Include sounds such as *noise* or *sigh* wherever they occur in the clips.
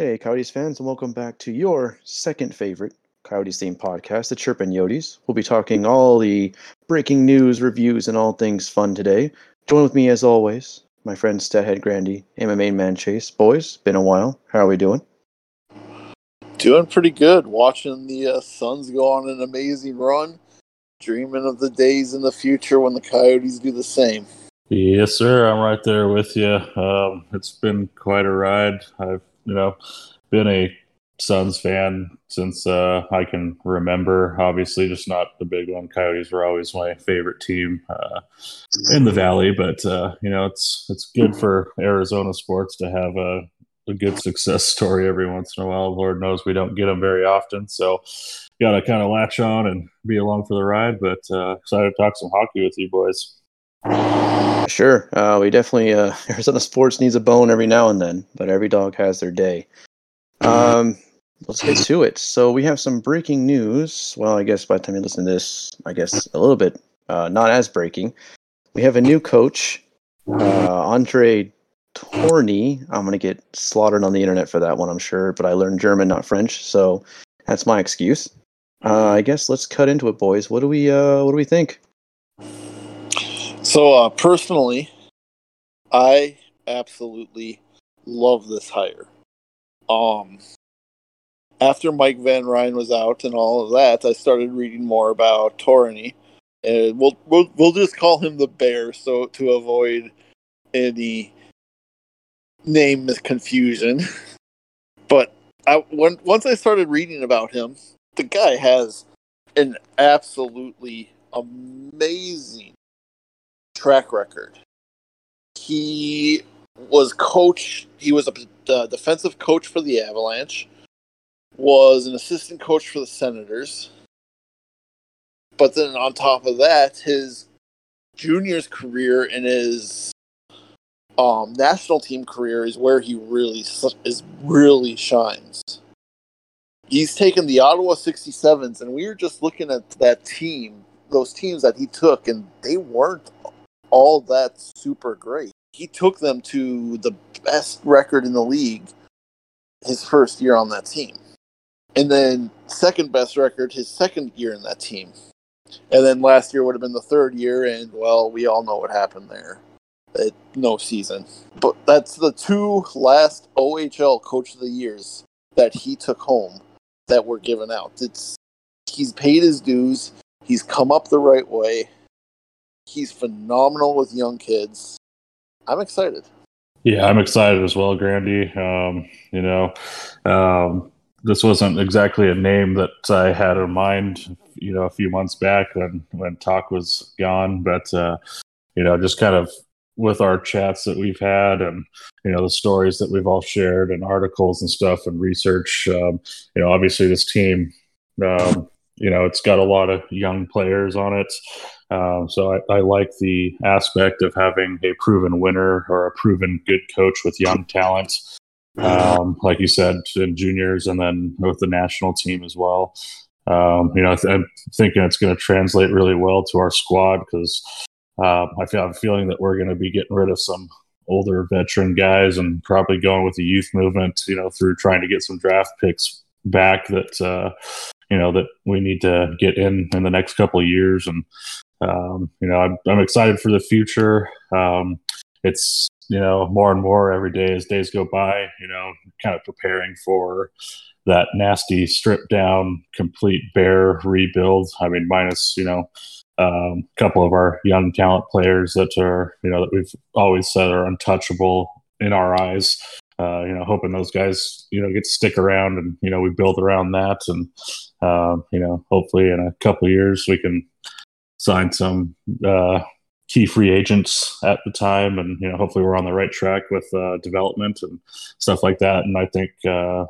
Hey, Coyotes fans, and welcome back to your second favorite Coyotes themed podcast, the Chirpin' Yotes. We'll be talking all the breaking news, reviews, and all things fun today. Join with me as always, my friend Stathead Grandy and my main man Chase. Boys, been a while. How are we doing? Doing pretty good. Watching the uh, Suns go on an amazing run. Dreaming of the days in the future when the Coyotes do the same. Yes, sir. I'm right there with you. Um, it's been quite a ride. I've, you know, been a Suns fan since uh, I can remember. Obviously, just not the big one. Coyotes were always my favorite team uh, in the Valley, but uh, you know, it's it's good for Arizona sports to have a, a good success story every once in a while. Lord knows we don't get them very often, so got to kind of latch on and be along for the ride. But uh, excited to talk some hockey with you boys. Sure. Uh, we definitely, uh, *laughs* Arizona sports needs a bone every now and then, but every dog has their day. Um, let's get to it. So we have some breaking news. Well, I guess by the time you listen to this, I guess a little bit uh, not as breaking. We have a new coach, uh, Andre Tourigny. I'm going to get slaughtered on the internet for that one, I'm sure, but I learned German, not French, so that's my excuse. Uh, I guess let's cut into it, boys. What do we, uh, what do we think? So, uh, personally, I absolutely love this hire. Um, after Mike Van Ryn was out and all of that, I started reading more about Tourigny, and we'll we'll we'll just call him the Bear, so to avoid any name confusion. *laughs* but I when once I started reading about him, the guy has an absolutely amazing track record. He was coach. He was a uh, defensive coach for the Avalanche. Was an assistant coach for the Senators. But then on top of that, his juniors career and his um, national team career is where he really is really shines. He's taken the Ottawa 67s, and we were just looking at that team, those teams that he took, and they weren't all that super great. He took them to the best record in the league his first year on that team. And then second best record his second year in that team. And then last year would have been the third year, and well, we all know what happened there. It, no season. But that's the two last OHL coach of the years that he took home that were given out. It's he's paid his dues, he's come up the right way, He's phenomenal with young kids. I'm excited. Yeah, I'm excited as well, Grandy. Um, you know, um, this wasn't exactly a name that I had in mind, you know, a few months back when when talk was gone, but uh, you know, just kind of with our chats that we've had and you know the stories that we've all shared and articles and stuff and research um, you know obviously this team um, you know it's got a lot of young players on it um, so I, I, like the aspect of having a proven winner or a proven good coach with young talent, um, like you said, in juniors and then with the national team as well. Um, you know, I am thinking it's going to translate really well to our squad because uh, I feel, have a feeling that we're going to be getting rid of some older veteran guys and probably going with the youth movement, you know, through trying to get some draft picks back that, uh, you know, that we need to get in in the next couple of years. And um, you know, I'm, I'm excited for the future. Um, it's you know more and more every day as days go by. You know, kind of preparing for that nasty strip down, complete bare rebuild. I mean, minus you know a um, couple of our young talent players that are you know that we've always said are untouchable in our eyes. Uh, you know, hoping those guys, you know, get stick around and, you know, we build around that. And, uh, you know, hopefully in a couple years we can sign some uh, key free agents at the time, and you know, hopefully, we're on the right track with uh, development and stuff like that. And I think uh,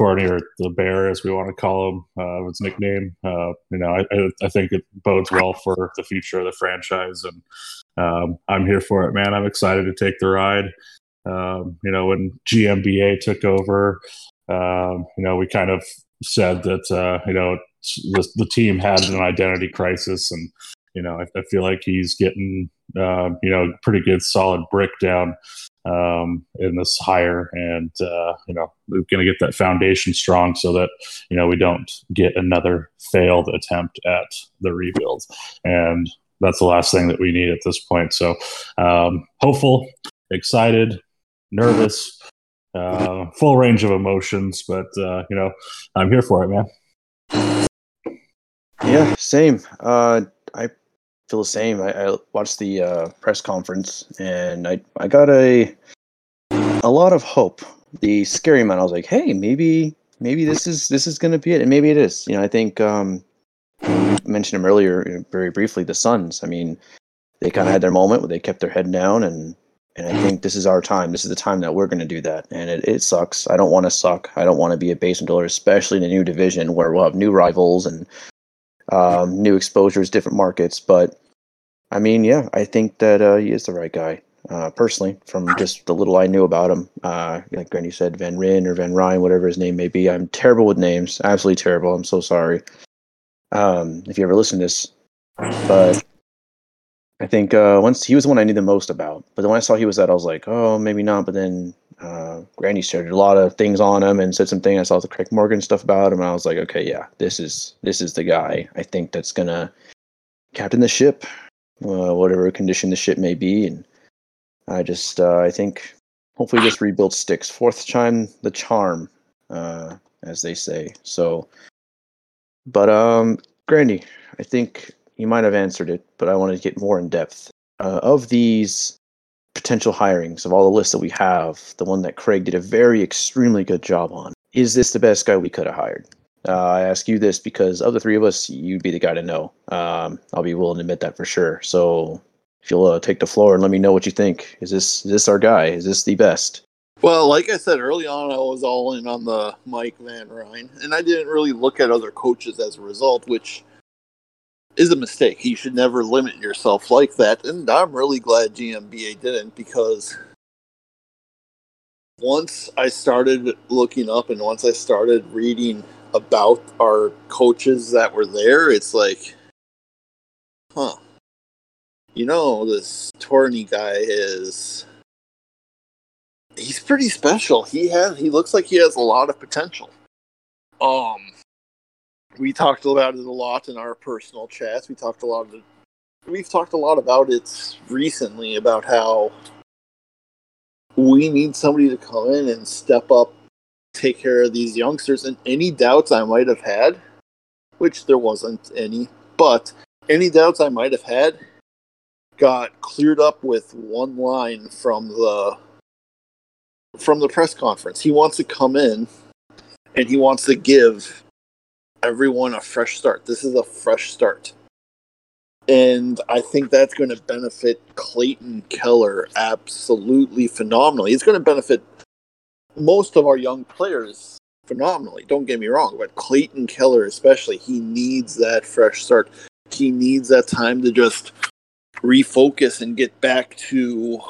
or the Bear, as we want to call him, uh, his nickname, uh, you know, I, I, think it bodes well for the future of the franchise, and um, I'm here for it, man. I'm excited to take the ride. Um, you know, when GMBA took over, um, you know, we kind of said that uh, you know the, the team had an identity crisis, and you know I, I feel like he's getting uh, you know pretty good solid brick down um, in this hire, and uh, you know we're going to get that foundation strong so that you know we don't get another failed attempt at the rebuild, and that's the last thing that we need at this point. So um, hopeful, excited, nervous. Uh, full range of emotions, but uh, you know, I'm here for it, man. Yeah, same. Uh, I feel the same. I, I watched the uh, press conference and I, I got a a lot of hope. The scary amount, I was like, hey, maybe maybe this is this is gonna be it, and maybe it is. You know, I think um, mentioned him earlier very briefly. The Suns. I mean, they kind of had their moment where they kept their head down, and and I think this is our time. This is the time that we're going to do that, and it, it sucks. I don't want to suck. I don't want to be a basement dweller, especially in a new division where we'll have new rivals and um, new exposures, different markets. But I mean, yeah, I think that uh, he is the right guy. Uh, personally, from just the little I knew about him, uh, like Granny said, Van Ryn or Van Ryan, whatever his name may be. I'm terrible with names, absolutely terrible. I'm so sorry. Um, if you ever listen to this, but I think uh, once he was the one I knew the most about. But then when I saw he was that, I was like, oh, maybe not. But then uh, Granny shared a lot of things on him and said some things. I saw the Craig Morgan stuff about him, and I was like, okay, yeah, this is this is the guy. I think that's gonna captain the ship, uh, whatever condition the ship may be. And I just, uh, I think, hopefully, this rebuild sticks. Fourth time the charm, uh, as they say. So, but um, Grandy, I think you might have answered it, but I wanted to get more in depth. Uh, of these potential hirings, of all the lists that we have, the one that Craig did a very extremely good job on, is this the best guy we could have hired? Uh, I ask you this because of the three of us, you'd be the guy to know. Um, I'll be willing to admit that for sure. So if you'll uh, take the floor and let me know what you think. Is this is this our guy? Is this the best? Well, like I said early on, I was all in on the Mike Van Ryn, and I didn't really look at other coaches as a result, which is a mistake. You should never limit yourself like that. And I'm really glad GMBA didn't because once I started looking up and once I started reading about our coaches that were there, it's like, huh. You know, this Torney guy is he's pretty special. He has he looks like he has a lot of potential. Um we talked about it a lot in our personal chats. We talked a lot of we've talked a lot about it recently about how we need somebody to come in and step up, take care of these youngsters, and any doubts I might have had, which there wasn't any, but any doubts I might have had got cleared up with one line from the from the press conference. He wants to come in and he wants to give everyone a fresh start. This is a fresh start. And I think that's going to benefit Clayton Keller absolutely phenomenally. It's going to benefit most of our young players phenomenally. Don't get me wrong, but Clayton Keller, especially, he needs that fresh start. He needs that time to just refocus and get back to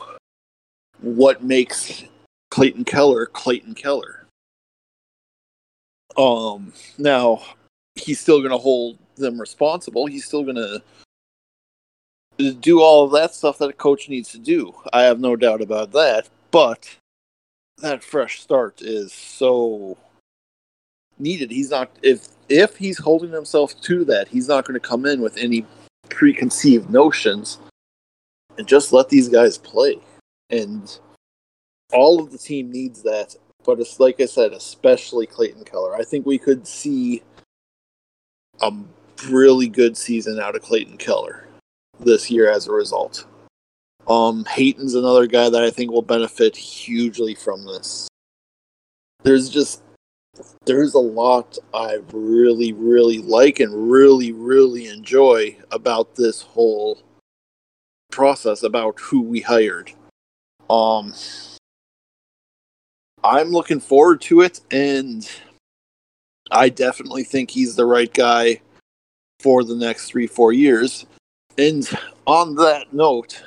what makes Clayton Keller Clayton Keller. Um, now he's still going to hold them responsible. He's still going to do all of that stuff that a coach needs to do. I have no doubt about that. But that fresh start is so needed. He's not if if he's holding himself to that, he's not going to come in with any preconceived notions and just let these guys play. And all of the team needs that. But it's like I said, especially Clayton Keller. I think we could see a really good season out of Clayton Keller this year as a result. Um, Hayton's another guy that I think will benefit hugely from this. There's just there's a lot I really, really like and really, really enjoy about this whole process about who we hired. Um, I'm looking forward to it, and I definitely think he's the right guy for the next three, four years. And on that note,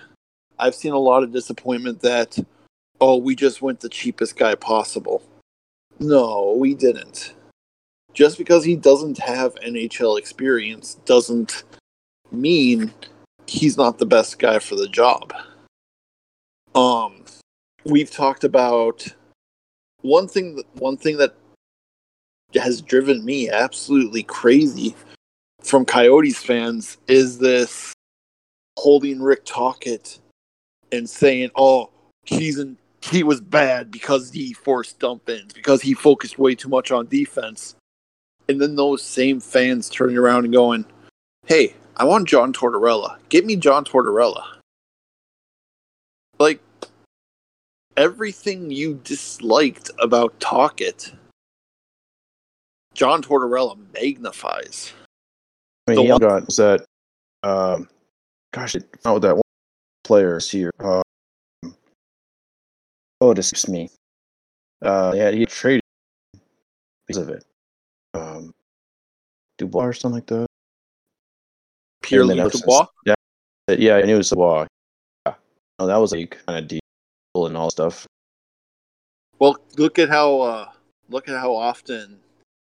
I've seen a lot of disappointment that, oh, we just went the cheapest guy possible. No, we didn't. Just because he doesn't have NHL experience doesn't mean he's not the best guy for the job. Um, we've talked about one thing. that- One thing that has driven me absolutely crazy from Coyotes fans is this holding Rick Tocchet and saying, "Oh, he's in, he was bad because he forced dump ins because he focused way too much on defense," and then those same fans turning around and going, "Hey, I want John Tortorella. Get me John Tortorella." Like everything you disliked about Tocchet, John Tortorella magnifies. I mean, The he one- got was that. Um, gosh, I forgot what that one player is here. Um, oh, it escapes me. Uh, yeah, he traded because of it. Um, Dubois or something like that. Pierre And then Luc Dubois. Yeah, yeah, I knew it was Dubois. Yeah, no, that was like kind of deep and all stuff. Well, look at how uh, look at how often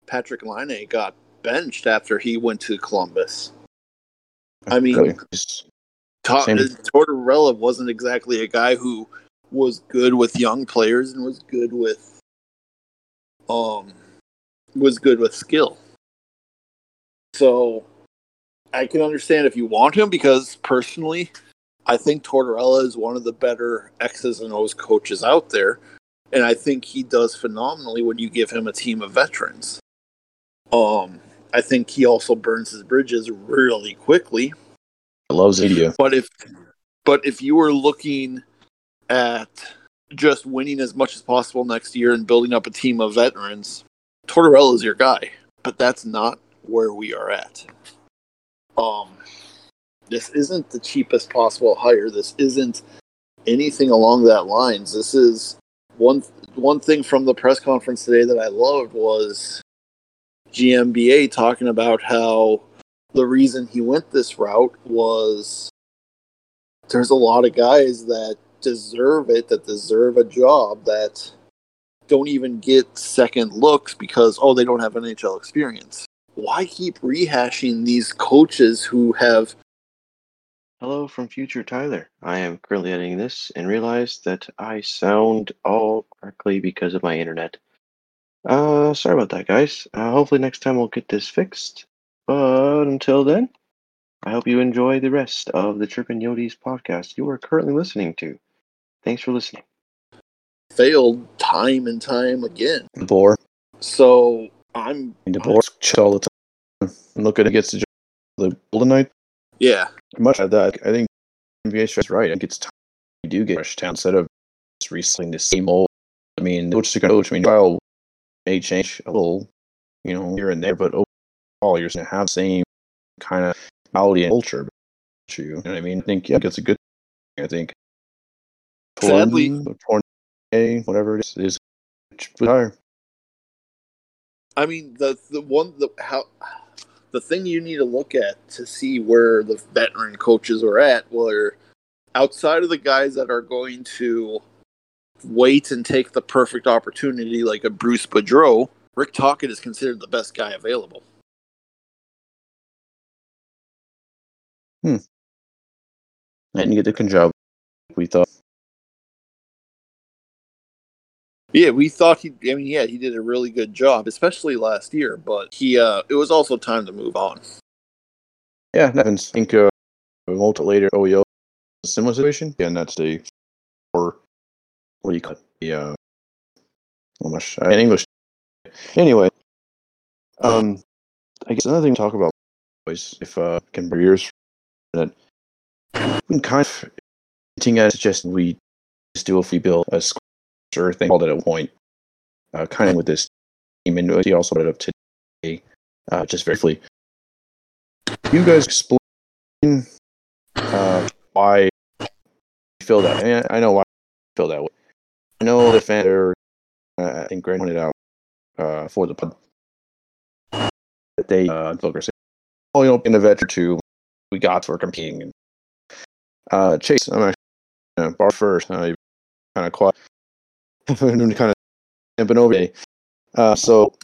Patrik Laine got benched after he went to Columbus. I mean, Really, Ta- Tortorella wasn't exactly a guy who was good with young players and was good with um was good with skill. So I can understand if you want him because personally I think Tortorella is one of the better X's and O's coaches out there. And I think he does phenomenally when you give him a team of veterans. Um I think he also burns his bridges really quickly. loves media. But if but if you were looking at just winning as much as possible next year and building up a team of veterans, Tortorella is your guy. But that's not where we are at. Um this isn't the cheapest possible hire. This isn't anything along that lines. This is one one thing from the press conference today that I loved was GMBA talking about how the reason he went this route was there's a lot of guys that deserve it, that deserve a job, that don't even get second looks because, oh, they don't have NHL experience. Why keep rehashing these coaches who have. Hello from future Tyler. I am currently editing this and realized that I sound all correctly because of my internet. Uh, sorry about that, guys. Uh, hopefully next time we'll get this fixed. But until then, I hope you enjoy the rest of the Chirpin Yotes podcast you are currently listening to. Thanks for listening. failed time and time again. DeBoer. So I'm. And DeBoer shit all the time. And look at it gets the the Golden Knight. Yeah. Much of that, I think NBA is right. I think it's time you do get fresh talent instead of just recycling the same old. I mean, coach to coach. I mean, style may change a little, you know, here and there, but overall, you're going to have the same kind of mentality and culture. You, you know what I mean? I think yeah, it's a good. Thing. I think. Sadly- Torn- whatever it is, is higher. I mean, the the one the how the thing you need to look at to see where the veteran coaches are at, were outside of the guys that are going to wait and take the perfect opportunity, like a Bruce Boudreau. Rick Tocchet is considered the best guy available. Hmm. And you get the job. We thought. Yeah, we thought he. I mean, yeah, he did a really good job, especially last year. But he, uh, it was also time to move on. Yeah, that happens. I think uh, a little later, a similar situation. Yeah, and that's the, what do you call it? The, uh, oh gosh, uh, in English. Anyway, um, I guess another thing to talk about is if uh, can bring yours that we kind of hinting at suggesting we do a free bill a sure thing called it at a point, uh, kind of with this team, and he also brought it up today, uh, just very briefly. You guys explain uh, why you feel that. I, mean, I know why you feel that way. I know the fan there, uh, I think Grant pointed out uh, for the pod that they uh, said, "Oh, you know, in the veteran two, we got for competing." And uh, Chase, I'm actually uh, bar first. Uh, kind of quiet, kind of jumping over. Uh, so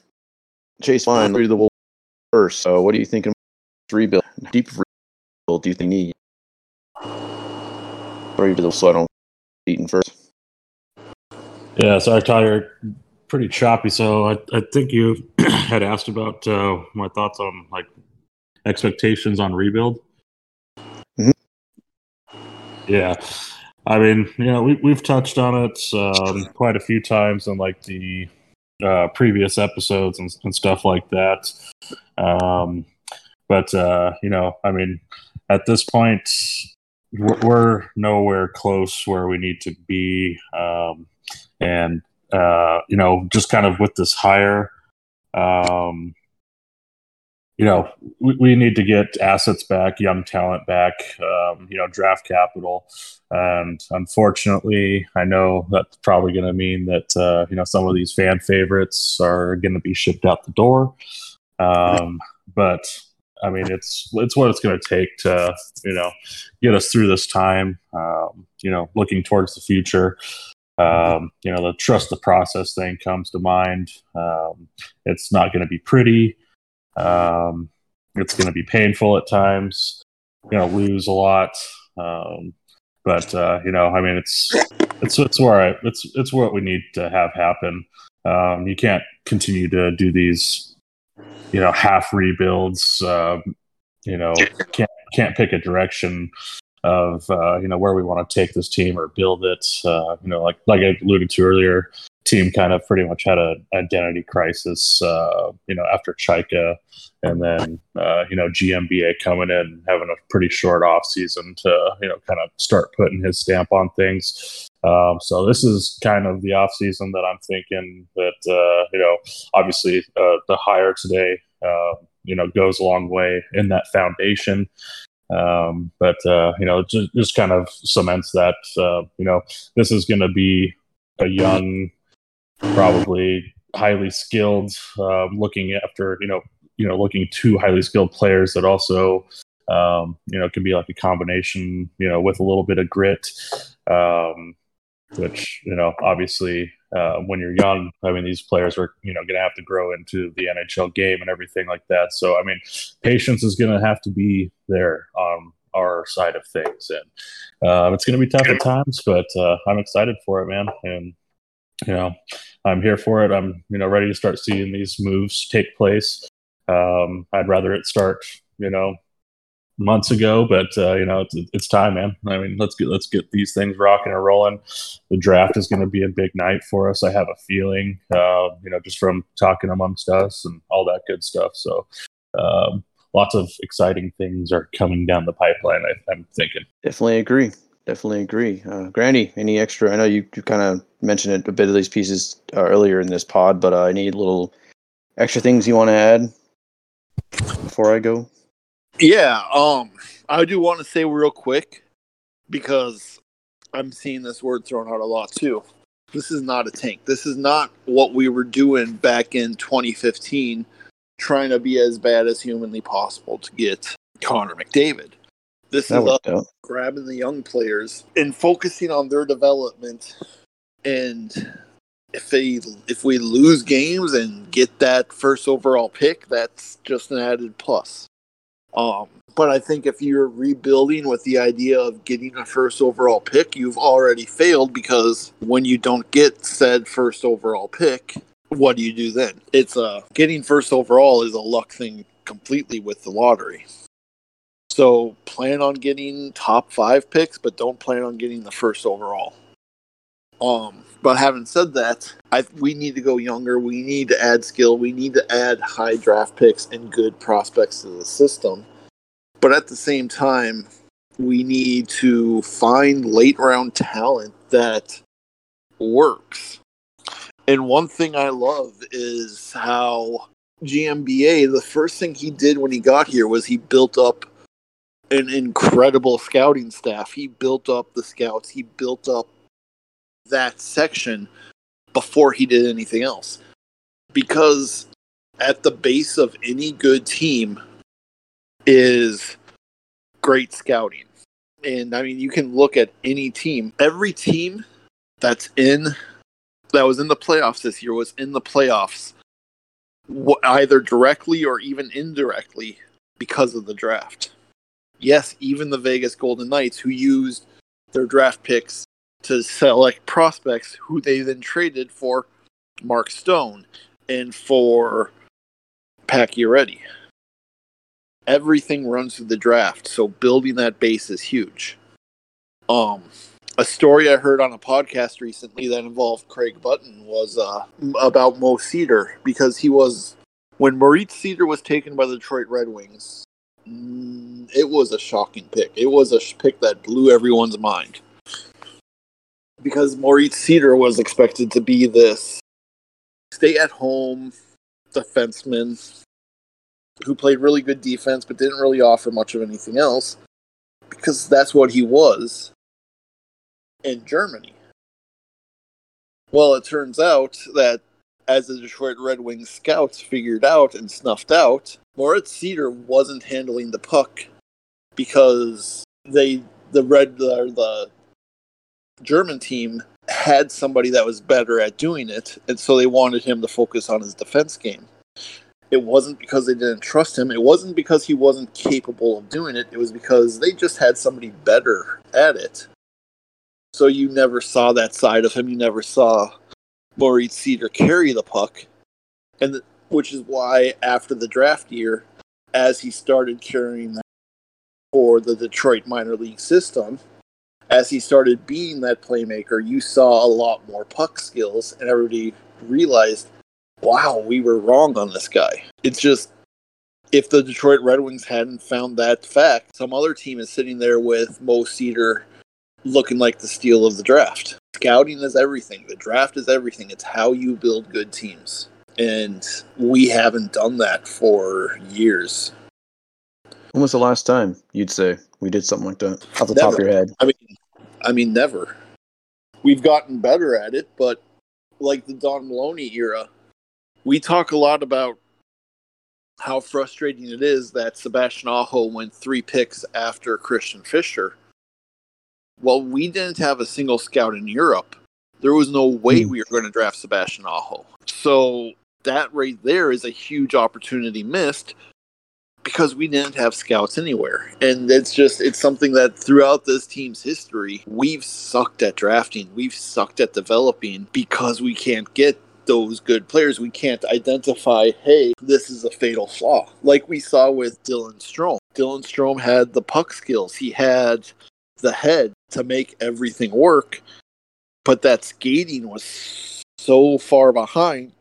Chase, fine. Read the Wolves first. So, what do you think of rebuild? Deep rebuild do you think need? Or do the so I don't first. Yeah, so sorry, Tyler. Pretty choppy. So I, I think you *clears throat* had asked about uh, my thoughts on like expectations on rebuild. Mhm. Yeah, I mean, you know, we we've touched on it um, quite a few times in like the uh, previous episodes and, and stuff like that. Um, but uh, you know, I mean, at this point, we're, we're nowhere close where we need to be, um, and uh, you know, just kind of with this hire, um, you know, we, we need to get assets back, young talent back, um, you know, draft capital. And unfortunately, I know that's probably going to mean that, uh, you know, some of these fan favorites are going to be shipped out the door. Um, but I mean, it's it's what it's going to take to you know get us through this time. Um, you know, looking towards the future. Um, you know, the trust the process thing comes to mind. Um, it's not going to be pretty. Um, it's going to be painful at times. You know, lose a lot. Um, but uh, you know, I mean, it's it's it's where I, it's it's what we need to have happen. Um, you can't continue to do these, you know, half rebuilds. Uh, you know, can't can't pick a direction of uh, you know where we want to take this team or build it. Uh, you know, like like I alluded to earlier, team kind of pretty much had an identity crisis. Uh, you know, after Chayka, and then uh, you know GMBA coming in having a pretty short off season to you know kind of start putting his stamp on things. Um, so this is kind of the off season that I'm thinking that uh, you know obviously uh, the hire today you know goes a long way in that foundation. Um, but uh, you know, just, just kind of cements that uh, you know this is going to be a young, probably highly skilled, um, looking after you know you know looking two highly skilled players that also um, you know can be like a combination you know with a little bit of grit, um, which you know obviously uh, when you're young, I mean these players are you know going to have to grow into the NHL game and everything like that. So I mean patience is going to have to be there on our side of things, and uh, it's going to be tough at times, but uh, I'm excited for it, man, and you know I'm here for it. I'm you know ready to start seeing these moves take place. Um, I'd rather it start, you know, months ago, but uh, you know, it's, it's time, man. I mean, let's get let's get these things rocking and rolling. The draft is going to be a big night for us. I have a feeling, uh, you know, just from talking amongst us and all that good stuff. So, um, lots of exciting things are coming down the pipeline. I, I'm thinking. Definitely agree. Definitely agree. Uh, Grandy, any extra? I know you, you kind of mentioned it a bit of these pieces uh, earlier in this pod, but uh, I need little extra things you want to add before I go. Yeah, um, I do want to say real quick because I'm seeing this word thrown out a lot too. This is not a tank. This is not what we were doing back in 2015, trying to be as bad as humanly possible to get Connor McDavid. This That is us out. grabbing the young players and focusing on their development. And if they if we lose games and get that first overall pick, that's just an added plus. Um, but I think if you're rebuilding with the idea of getting a first overall pick, you've already failed because when you don't get said first overall pick, what do you do then? It's uh getting first overall is a luck thing completely with the lottery. So plan on getting top five picks, but don't plan on getting the first overall. Um, but having said that, I we need to go younger. We need to add skill. We need to add high draft picks and good prospects to the system. But at the same time, we need to find late round talent that works. And one thing I love is how GMBA, the first thing he did when he got here was he built up an incredible scouting staff. He built up the scouts, he built up that section before he did anything else. Because at the base of any good team is great scouting. And I mean, you can look at any team. Every team that's in that was in the playoffs this year was in the playoffs either directly or even indirectly because of the draft. Yes, even the Vegas Golden Knights who used their draft picks to select prospects who they then traded for Mark Stone and for Pacioretty. Everything runs through the draft, so building that base is huge. Um, a story I heard on a podcast recently that involved Craig Button was uh, about Mo Seider because he was when Moritz Seider was taken by the Detroit Red Wings. mm, It was a shocking pick. It was a pick that blew everyone's mind because Moritz Seider was expected to be this stay-at-home defenseman who played really good defense but didn't really offer much of anything else because that's what he was in Germany. Well, it turns out that as the Detroit Red Wings scouts figured out and snuffed out, Moritz Cedar wasn't handling the puck because they the red the, the German team had somebody that was better at doing it, and so they wanted him to focus on his defense game. It wasn't because they didn't trust him. It wasn't because he wasn't capable of doing it. It was because they just had somebody better at it. So you never saw that side of him. You never saw Maurice Seider carry the puck, and which is why after the draft year, as he started carrying that for the Detroit minor league system, as he started being that playmaker, you saw a lot more puck skills, and everybody realized, wow, we were wrong on this guy. It's just if the Detroit Red Wings hadn't found that fact, some other team is sitting there with Mo Seider looking like the steal of the draft. Scouting is everything. The draft is everything. It's how you build good teams. And we haven't done that for years. When was the last time you'd say we did something like that off the top of your head? I mean, I mean, never. We've gotten better at it, but like the Don Maloney era, we talk a lot about how frustrating it is that Sebastian Aho went three picks after Christian Fischer. Well, we didn't have a single scout in Europe. There was no way Hmm. we were going to draft Sebastian Aho. So that right there is a huge opportunity missed because we didn't have scouts anywhere. And it's just it's something that throughout this team's history, we've sucked at drafting. We've sucked at developing because we can't get those good players. We can't identify, hey, this is a fatal flaw. Like we saw with Dylan Strome. Dylan Strome had the puck skills. He had the head to make everything work, but that skating was so far behind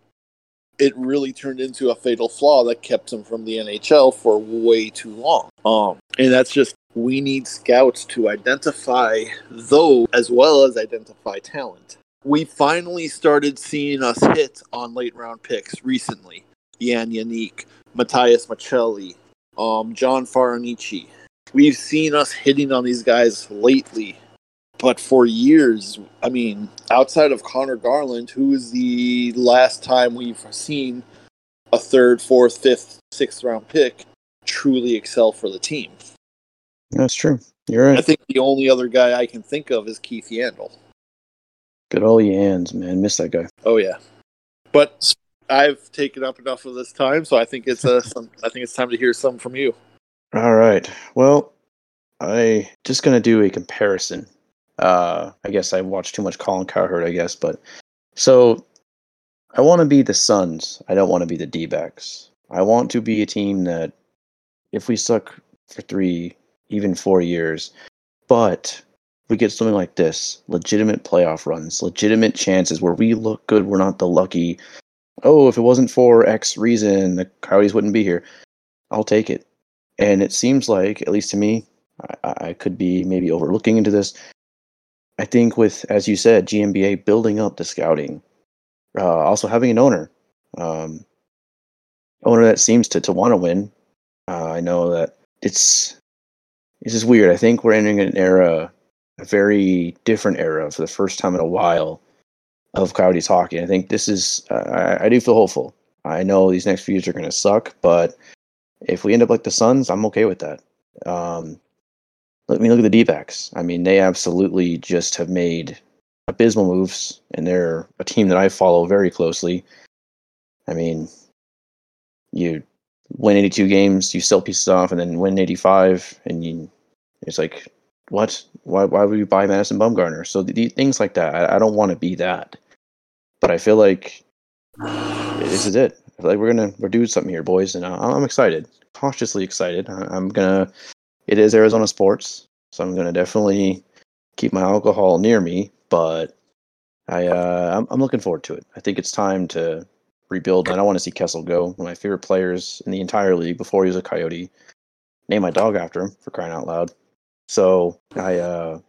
it really turned into a fatal flaw that kept him from the NHL for way too long. Um, and that's just we need scouts to identify those as well as identify talent. We finally started seeing us hit on late round picks recently. Yan Yannick, Matias Maccelli, um, John Farinacci. We've seen us hitting on these guys lately but for years, I mean, outside of Connor Garland, who is the last time we've seen a third, fourth, fifth, sixth round pick truly excel for the team? That's true. You're right. I think the only other guy I can think of is Keith Yandle. Good old Yans, man. Miss that guy. Oh yeah, but I've taken up enough of this time, so I think it's uh, some, I think it's time to hear some from you. All right. Well, I just gonna do a comparison. Uh, I guess I watched too much Colin Cowherd, I guess, but so I want to be the Suns. I don't want to be the D-backs. I want to be a team that, if we suck for three, even four years, but we get something like this, legitimate playoff runs, legitimate chances where we look good. We're not the lucky. Oh, if it wasn't for X reason, the Coyotes wouldn't be here. I'll take it. And it seems like, at least to me, I, I could be maybe overlooking into this. I think with, as you said, GMBA building up the scouting, uh, also having an owner, um, owner that seems to, to want to win. Uh, I know that it's it's just weird. I think we're entering an era, a very different era for the first time in a while of Coyotes hockey. I think this is, uh, I, I do feel hopeful. I know these next few years are going to suck, but if we end up like the Suns, I'm okay with that. Um, let me look at the D-backs. I mean, they absolutely just have made abysmal moves, and they're a team that I follow very closely. I mean, you win 82 games, you sell pieces off, and then win 85, and you it's like what? Why, why would you buy Madison Bumgarner? So the, the things like that, I, I don't want to be that. But I feel like this is it. I feel like we're gonna we're doing something here, boys, and I'm excited, cautiously excited. I'm gonna. It is Arizona sports, so I'm gonna definitely keep my alcohol near me. But I, uh, I'm, I'm looking forward to it. I think it's time to rebuild. I don't want to see Kessel go. One of my favorite players in the entire league before he was a Coyote. Name my dog after him for crying out loud. So I, uh,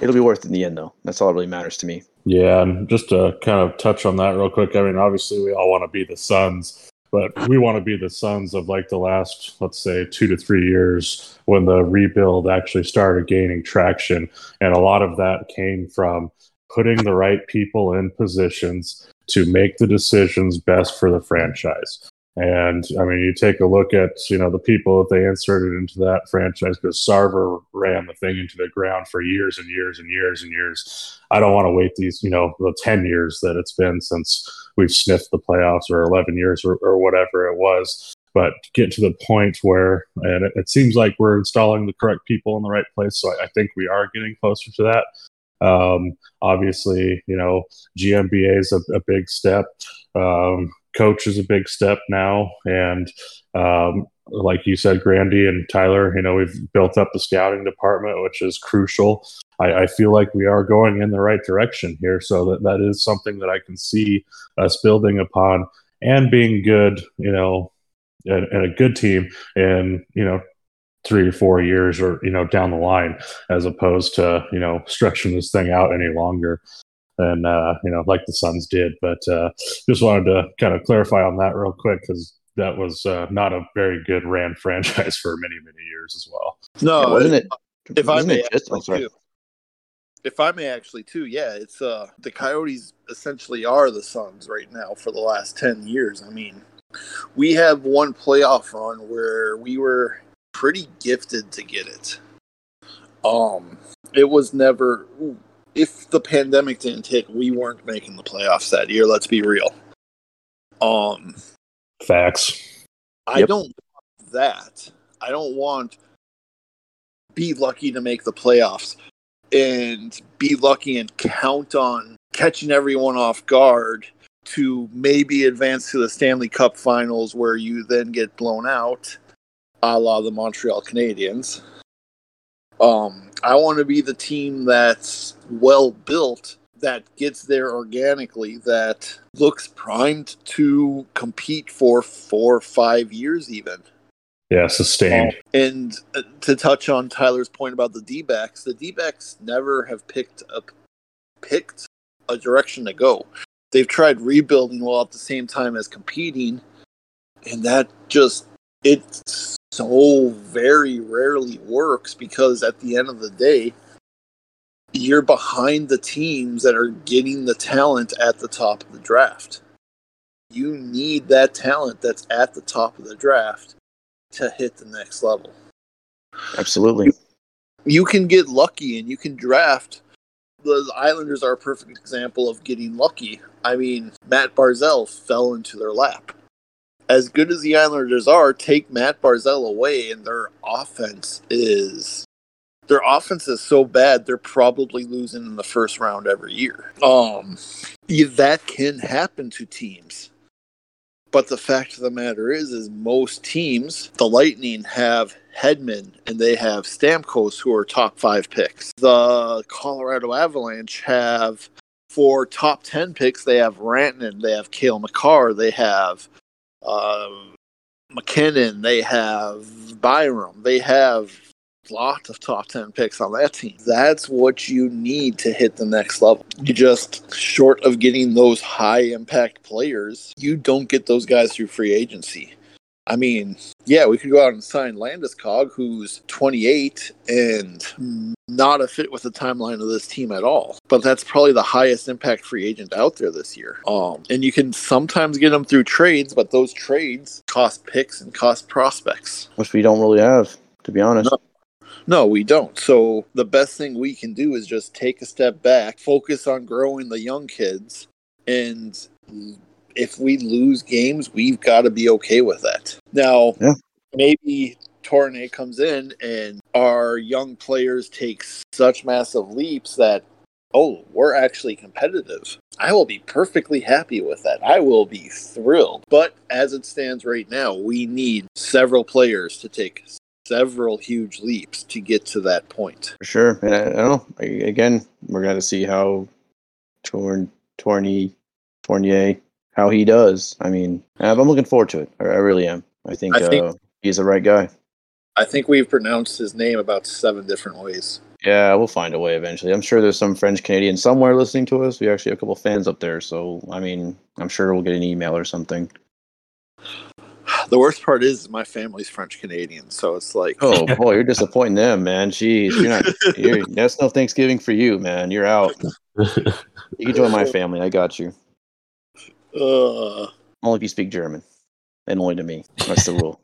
it'll be worth it in the end, though. That's all that really matters to me. Yeah, and just to kind of touch on that real quick. I mean, obviously, we all want to be the Suns, but we want to be the Suns of like the last, let's say, two to three years when the rebuild actually started gaining traction, and a lot of that came from putting the right people in positions to make the decisions best for the franchise. And I mean, you take a look at you know the people that they inserted into that franchise because Sarver ran the thing into the ground for years and years and years and years. I don't want to wait these you know the ten years that it's been since we've sniffed the playoffs or eleven years or, or whatever it was. But get to the point where, and it, it seems like we're installing the correct people in the right place. So I, I think we are getting closer to that. Um, obviously, you know, GMBA is a, a big step. Um, coach is a big step now. And um, like you said, Grandy and Tyler, you know, we've built up the scouting department, which is crucial. I, I, feel like we are going in the right direction here. So that, that is something that I can see us building upon and being good, you know, and, and a good team in, you know, three or four years or, you know, down the line, as opposed to, you know, stretching this thing out any longer and uh, you know, like the Suns did. But uh, just wanted to kind of clarify on that real quick because that was uh, not a very good ran *laughs* franchise for many many years as well. No, Yeah, wasn't it? if I wasn't may it just? actually Oh, sorry. too. If I may actually too, yeah, it's uh the Coyotes essentially are the Suns right now for the last ten years. I mean, we have one playoff run where we were pretty gifted to get it. Um, it was never if the pandemic didn't hit, we weren't making the playoffs that year. Let's be real. Um, Facts. I Yep. don't want that. I don't want be lucky to make the playoffs and be lucky and count on catching everyone off guard to maybe advance to the Stanley Cup finals where you then get blown out, a la the Montreal Canadiens. Um, I want to be the team that's well built, that gets there organically, that looks primed to compete for four or five years, even. Yeah, sustained. And uh, to touch on Tyler's point about the D backs, the D backs never have picked up picked a direction to go. They've tried rebuilding while at the same time as competing, and that just it so very rarely works because at the end of the day, you're behind the teams that are getting the talent at the top of the draft. You need that talent that's at the top of the draft to hit the next level. Absolutely. You can get lucky and you can draft. The Islanders are a perfect example of getting lucky. I mean, Mat Barzal fell into their lap. As good as the Islanders are, take Mat Barzal away, and their offense is their offense is so bad they're probably losing in the first round every year. Um, that can happen to teams. But the fact of the matter is, is most teams, the Lightning have Hedman and they have Stamkos, who are top five picks. The Colorado Avalanche have for top ten picks. They have Rantanen, they have Cale Makar, they have uh, MacKinnon, they have Byram, they have lot of top 10 picks on that team. That's what you need to hit the next level. You just, short of getting those high impact players, you don't get those guys through free agency. I mean, yeah, we could go out and sign Landeskog, who's 28 and not a fit with the timeline of this team at all. But that's probably the highest impact free agent out there this year. Um, and you can sometimes get them through trades, but those trades cost picks and cost prospects. Which we don't really have, to be honest. No. No, we don't. So the best thing we can do is just take a step back, focus on growing the young kids, and if we lose games, we've got to be okay with that. Now, Yeah. maybe Tornay comes in and our young players take such massive leaps that oh, we're actually competitive. I will be perfectly happy with that. I will be thrilled. But as it stands right now, we need several players to take several huge leaps to get to that point. For sure. And I, I don't know. Again, we're going to see how Torn, Tourney, Tournier, how he does. I mean, I'm looking forward to it. I, I really am. I think, I think- uh, he's the right guy. I think we've pronounced his name about seven different ways. Yeah, we'll find a way eventually. I'm sure there's some French Canadian somewhere listening to us. We actually have a couple fans up there, so I mean, I'm sure we'll get an email or something. The worst part is my family's French Canadian, so it's like Oh *laughs* boy, you're disappointing them, man. Jeez, you're not. You're, *laughs* that's no Thanksgiving for you, man. You're out. You can join my *laughs* family. I got you. uh, Only if you speak German, and only to me. That's the rule.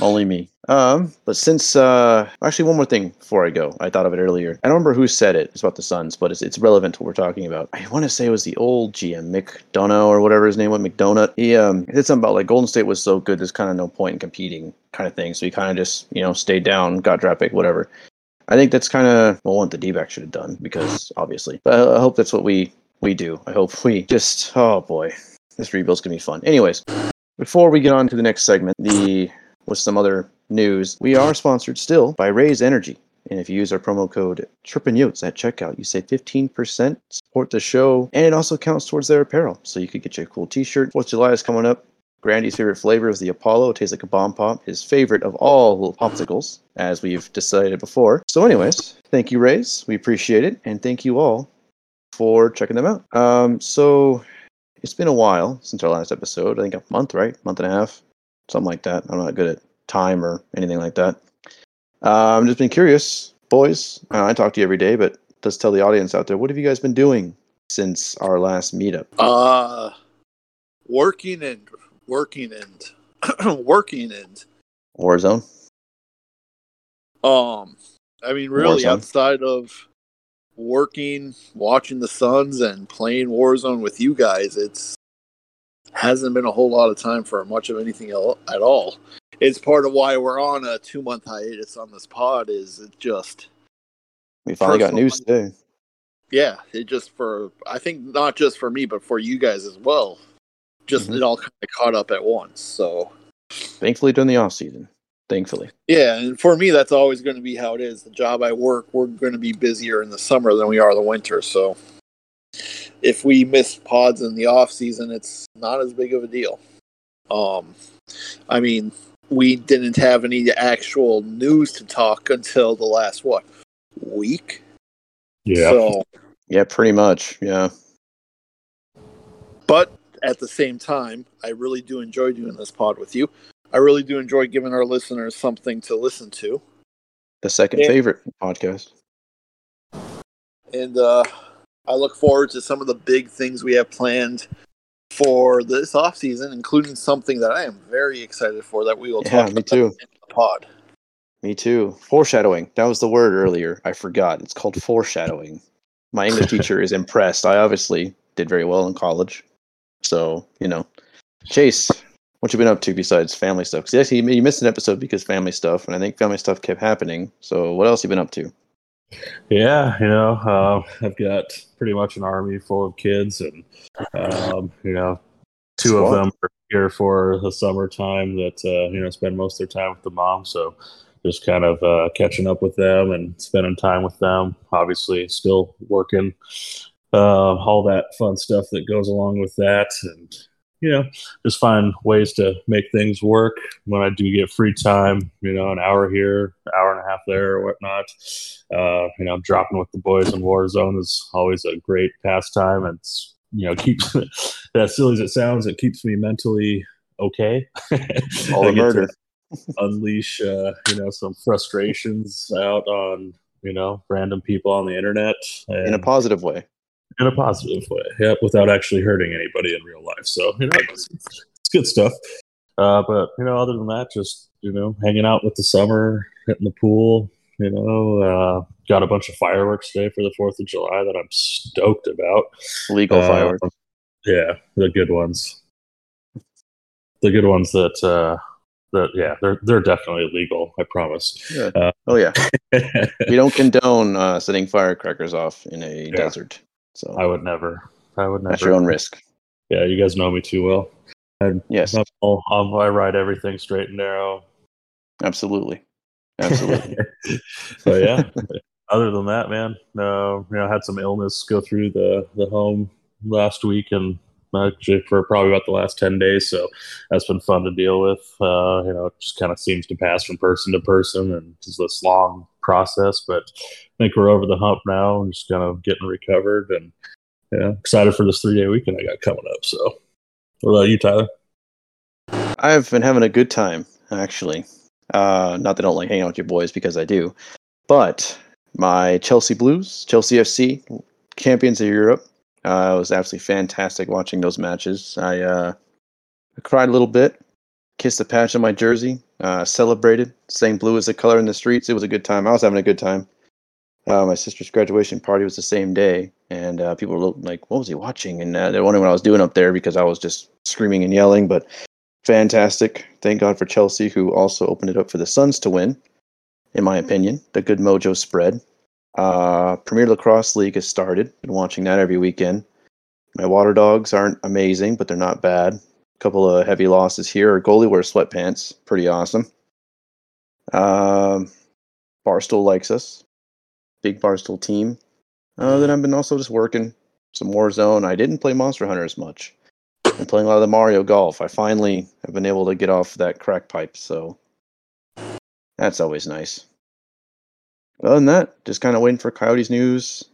Only me. Um, but since uh, actually, one more thing before I go, I thought of it earlier. I don't remember who said it. It's about the Suns, but it's it's relevant to what we're talking about. I want to say it was the old GM McDonough or whatever his name was, McDonut. He um he did something about like Golden State was so good, there's kind of no point in competing, kind of thing. So he kind of just you know stayed down, got draft pick, whatever. I think that's kind of well, what the D-back should have done because obviously. But I, I hope that's what we we do. I hope we just oh boy, this rebuild's gonna be fun. Anyways, before we get on to the next segment, the with some other news, we are sponsored still by Raze Energy. And if you use our promo code CHIRPINYOTES at checkout, you save 15%, support the show, and it also counts towards their apparel. So you could get you a cool t-shirt. Fourth of July is coming up. Grandy's favorite flavor is the Apollo. It tastes like a bomb pop. His favorite of all little popsicles, as we've decided before. So, anyways, thank you, Raze. We appreciate it, and thank you all for checking them out. Um, so it's been a while since our last episode. I think a month, right? Month and a half, something like that. I'm not good at time or anything like that. Uh, I'm just been curious, boys. Uh, I talk to you every day, but let's tell the audience out there what have you guys been doing since our last meetup? uh, working and working and *clears throat* working and Warzone. um, I mean, really, Warzone. outside of working, watching the Suns, and playing Warzone with you guys, it's hasn't been a whole lot of time for much of anything el- at all. It's part of why we're on a two month hiatus on this pod. Is it just We finally got news today. yeah, it just for I think not just for me, but for you guys as well. Just Mhm. it all kind of caught up at once. So Thankfully, during the off season. Thankfully. yeah, and for me, that's always going to be how it is. The job I work, we're going to be busier in the summer than we are the winter. So if we miss pods in the off season, it's not as big of a deal. Um, I mean, we didn't have any actual news to talk until the last what week. Yeah. So Yeah, pretty much. Yeah. But at the same time, I really do enjoy doing this pod with you. I really do enjoy giving our listeners something to listen to. The second Yeah. favorite podcast. And uh, I look forward to some of the big things we have planned for this off season, including something that I am very excited for that we will Yeah, talk me about too. in the pod. Me too. Foreshadowing. That was the word earlier. I forgot. It's called foreshadowing. My English *laughs* teacher is impressed. I obviously did very well in college. So, you know. Chase, what you been up to besides family stuff? Because yes, you you missed an episode because family stuff, and I think family stuff kept happening. So, what else you been up to? Yeah, you know, uh, I've got pretty much an army full of kids, and um, you know, two Squad. of them are here for the summertime that uh, you know spend most of their time with the mom. So just kind of uh, catching up with them and spending time with them. Obviously, still working, uh, all that fun stuff that goes along with that, and you know, just find ways to make things work when I do get free time. You know, an hour here, hour and a half there, or whatnot. Uh, you know, dropping with the boys in Warzone is always a great pastime. and It's you know keeps *laughs* as silly as it sounds, it keeps me mentally okay. *laughs* All the murder. *laughs* unleash uh, you know some frustrations out on you know random people on the internet and, In a positive way. In a positive way yep without actually hurting anybody in real life so you know it's, it's good stuff uh, but you know other than that just you know hanging out with the summer hitting the pool you know uh, got a bunch of fireworks today for the fourth of july that i'm stoked about Legal uh, fireworks. Yeah, the good ones. The good ones that uh, the, yeah, they're they're definitely illegal. I promise. Yeah. Uh, Oh yeah, *laughs* we don't condone uh, setting firecrackers off in a Yeah. desert. So I would never. I would never. at your own risk. Yeah, you guys know me too well. Yes, I'm I'm- I ride everything straight and narrow. absolutely, absolutely. *laughs* so yeah. Other than that, man, uh, you know, I had some illness go through the the home last week and actually for probably about the last ten days. So that's been fun to deal with. Uh, you know, it just kind of seems to pass from person to person, and it's this long process. But I think we're over the hump now, and just kind of getting recovered, and yeah, excited for this three day weekend I got coming up. So, what about you, Tyler? I've been having a good time actually. Uh, not that I don't like hanging out with your boys because I do, but my Chelsea Blues, Chelsea FC, champions of Europe. Uh, it was absolutely fantastic watching those matches. I uh, I cried a little bit, kissed the patch on my jersey, uh, celebrated, saying blue is the color in the streets. It was a good time. I was having a good time. Uh, my sister's graduation party was the same day, and uh, people were like, "What was he watching?" And uh, they're wondering what I was doing up there because I was just screaming and yelling. But fantastic! Thank God for Chelsea, who also opened it up for the Suns to win. In my opinion, the good mojo spread. Uh, Premier Lacrosse League has started. Been watching that every weekend. My Water Dogs aren't amazing, but they're not bad. Couple of heavy losses here. Goalie wears sweatpants. Pretty awesome. Um, Barstool likes us. Big Barstool team. Uh, then I've been also just working some Warzone. I didn't play Monster Hunter as much. I'm playing a lot of the Mario Golf. I finally have been able to get off that crack pipe, so that's always nice. Other than that, just kind of waiting for Coyotes news.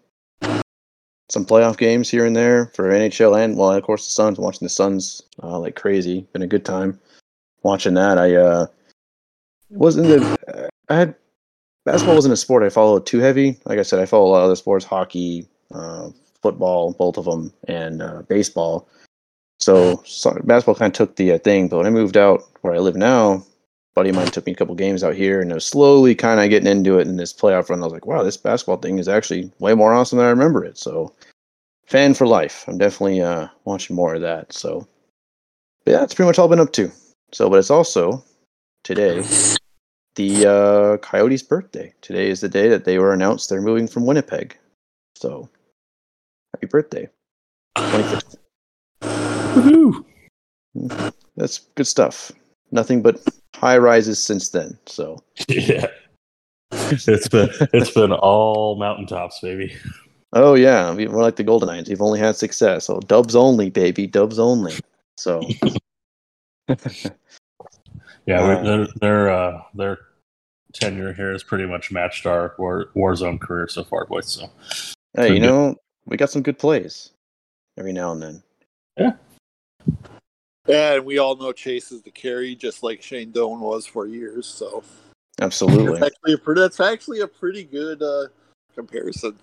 Some playoff games here and there for NHL and well, of course the Suns. Watching the Suns uh, like crazy. Been a good time watching that. I uh, wasn't the I had basketball wasn't a sport I followed too heavy. Like I said, I follow a lot of other sports: hockey, uh, football, both of them, and uh, baseball. So, so basketball kind of took the uh, thing. But when I moved out where I live now, buddy of mine took me a couple games out here, and I was slowly kind of getting into it in this playoff run. I was like, wow, this basketball thing is actually way more awesome than I remember it. So, fan for life. I'm definitely uh, watching more of that. So, but yeah, that's pretty much all I've been up to. So, but it's also today the uh, Coyotes' birthday. Today is the day that they were announced they're moving from Winnipeg. So, happy birthday, 25th. Woohoo! That's good stuff. Nothing but high rises since then. So, *laughs* Yeah. It's been it's been all mountaintops, baby. oh yeah, we- we're like the Golden Knights. We've only had success. So, Dubs only, baby, Dubs only. So, *laughs* Yeah, we, their their uh, their tenure here has pretty much matched our war Warzone career so far, boys. So hey, you know, we got some good plays every now and then. And we all know Chase is the carry, just like Shane Doan was for years. So that's Absolutely. actually a pretty, that's actually a pretty good uh, comparison.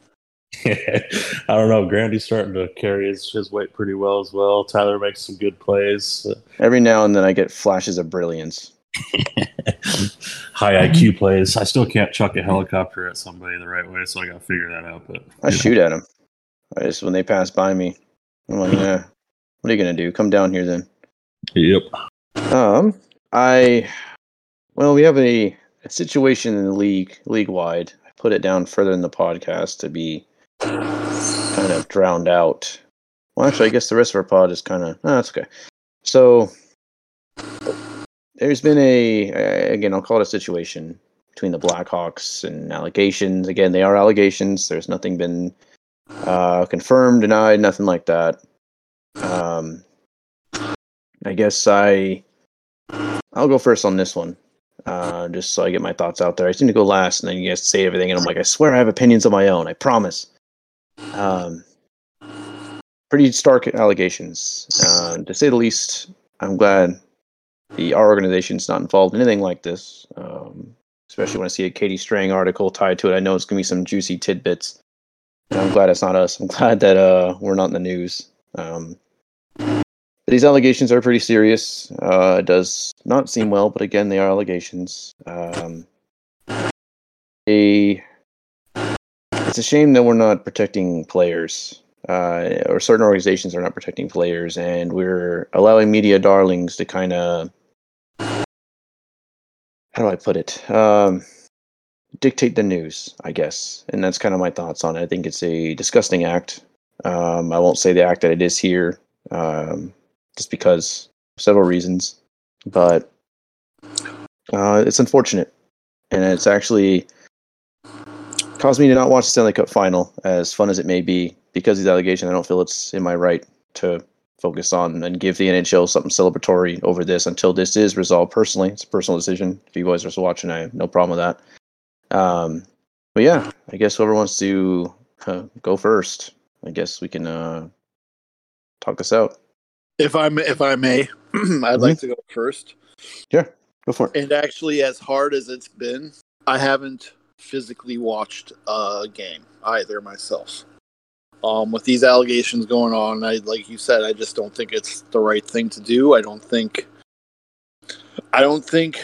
*laughs* I don't know. Grandy's starting to carry his, his weight pretty well as well. Tyler makes some good plays. Every now and then I get flashes of brilliance. *laughs* High IQ plays. I still can't chuck a helicopter at somebody the right way, so I got to figure that out. But I shoot at them. I just when they pass by me, I'm like, yeah, what are you gonna do? Come down here then. Yep. Um, I, well, we have a, a situation in the league, league wide. I put it down further in the podcast to be kind of drowned out. Well, actually, I guess the rest of our pod is kind of, oh, that's okay. So, there's been a, again, I'll call it a situation between the Blackhawks and allegations. Again, they are allegations. There's nothing been uh, confirmed, denied, nothing like that. Um, I guess I I'll go first on this one, uh, just so I get my thoughts out there. I seem to go last, and then you guys say everything, and I'm like, I swear I have opinions of my own. I promise. Um, pretty stark allegations, uh, to say the least. I'm glad the our organization's not involved in anything like this, um, especially when I see a Katie Strang article tied to it. I know it's gonna be some juicy tidbits. And I'm glad it's not us. I'm *laughs* glad that uh, we're not in the news. Um, these allegations are pretty serious. Uh, it does not seem well, but again, they are allegations. Um, a, it's a shame that we're not protecting players, uh, or certain organizations are not protecting players, and we're allowing media darlings to kind of how do I put it? Um, dictate the news, I guess, and that's kind of my thoughts on it. I think it's a disgusting act. Um, I won't say the act that it is here, um, just because several reasons, but uh, it's unfortunate, and it's actually caused me to not watch the Stanley Cup final, as fun as it may be, because of these allegations. I don't feel it's in my right to focus on and give the NHL something celebratory over this until this is resolved personally. It's a personal decision. If you guys are still watching, I have no problem with that. Um, but yeah, I guess whoever wants to uh, go first, I guess we can uh, talk this out. If I may, if I may, I'd like to go first. Yeah, Go for it. And actually, as hard as it's been, I haven't physically watched a game either myself. Um, with these allegations going on, I like you said, I just don't think it's the right thing to do. I don't think, I don't think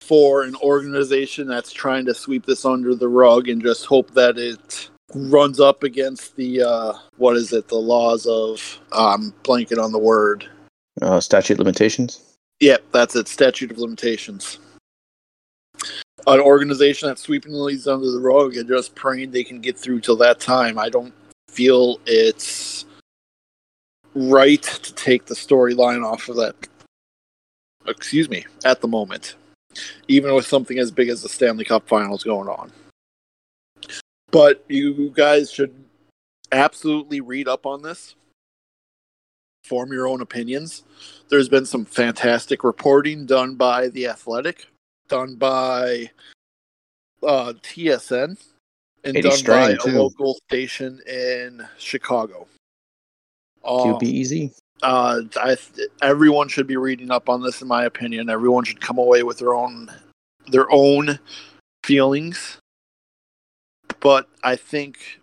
for an organization that's trying to sweep this under the rug and just hope that it runs up against the uh, what is it, the laws of um, blanket on the word. Uh, statute limitations. Yep, that's it. Statute of limitations. An organization that's sweeping the leads under the rug and just praying they can get through till that time. I don't feel it's right to take the storyline off of that. Excuse me, at the moment, even with something as big as the Stanley Cup Finals going on. But you guys should absolutely read up on this. Form your own opinions. There's been some fantastic reporting done by The Athletic, done by uh, TSN, and 80 done Strang, by too. a local station in Chicago. Um, WBEZ. uh, I everyone should be reading up on this. In my opinion, everyone should come away with their own their own feelings. But I think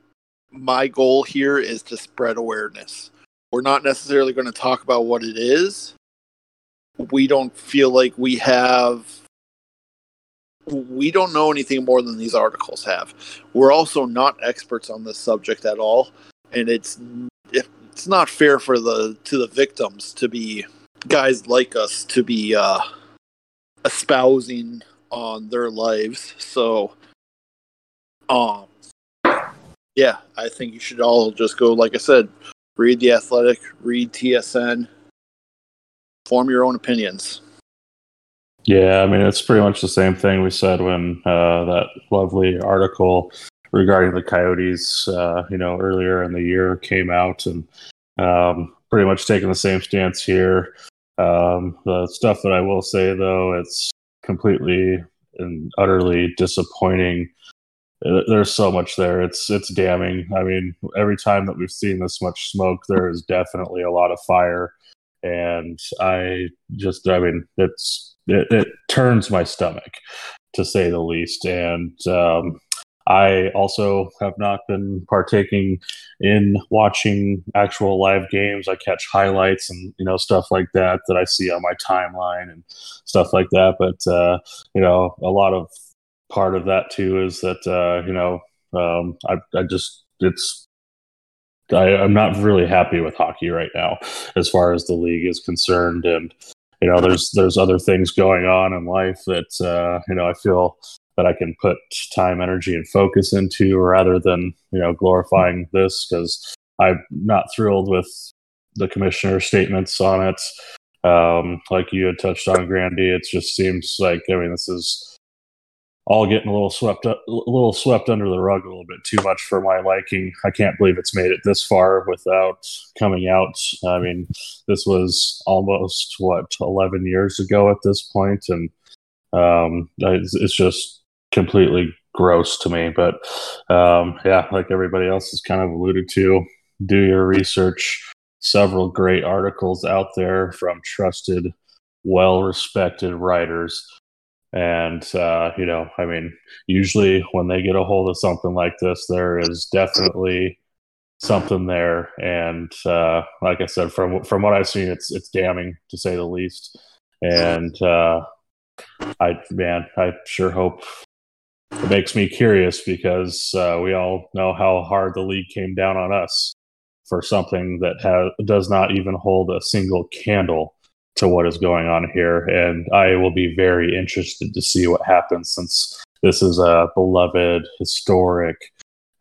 my goal here is to spread awareness. We're not necessarily going to talk about what it is. We don't feel like we have. We don't know anything more than these articles have. We're also not experts on this subject at all, and it's it's not fair for the to the victims to be guys like us to be uh, espousing on their lives. So, um, yeah, I think you should all just go. Like I said, read the Athletic, read TSN, form your own opinions. Yeah, I mean it's pretty much the same thing we said when uh, that lovely article regarding the Coyotes, uh, you know, earlier in the year came out, and um, pretty much taking the same stance here. Um, the stuff that I will say though, it's completely and utterly disappointing. There's so much there. It's it's damning. I mean, every time that we've seen this much smoke, there is definitely a lot of fire, and I just, I mean, it's it, it turns my stomach to say the least. And um, I also have not been partaking in watching actual live games. I catch highlights and you know stuff like that that I see on my timeline and stuff like that. But uh, you know, a lot of part of that too is that uh, you know um, I, I just it's I, I'm not really happy with hockey right now as far as the league is concerned, and you know there's there's other things going on in life that uh, you know I feel that I can put time, energy, and focus into rather than you know glorifying this because I'm not thrilled with the commissioner's statements on it. Um, like you had touched on, Grandy, it just seems like I mean this is all getting a little swept up, a little swept under the rug a little bit too much for my liking. I can't believe it's made it this far without coming out. I mean, this was almost what 11 years ago at this point, and um, it's, it's just completely gross to me. But um, yeah, like everybody else has kind of alluded to, do your research. Several great articles out there from trusted, well respected writers. And, uh, you know, I mean, usually when they get a hold of something like this, there is definitely something there. And uh, like I said, from from what I've seen, it's it's damning to say the least. And uh, I, man, I sure hope it makes me curious because uh, we all know how hard the league came down on us for something that has, does not even hold a single candle to what is going on here, and I will be very interested to see what happens since this is a beloved, historic,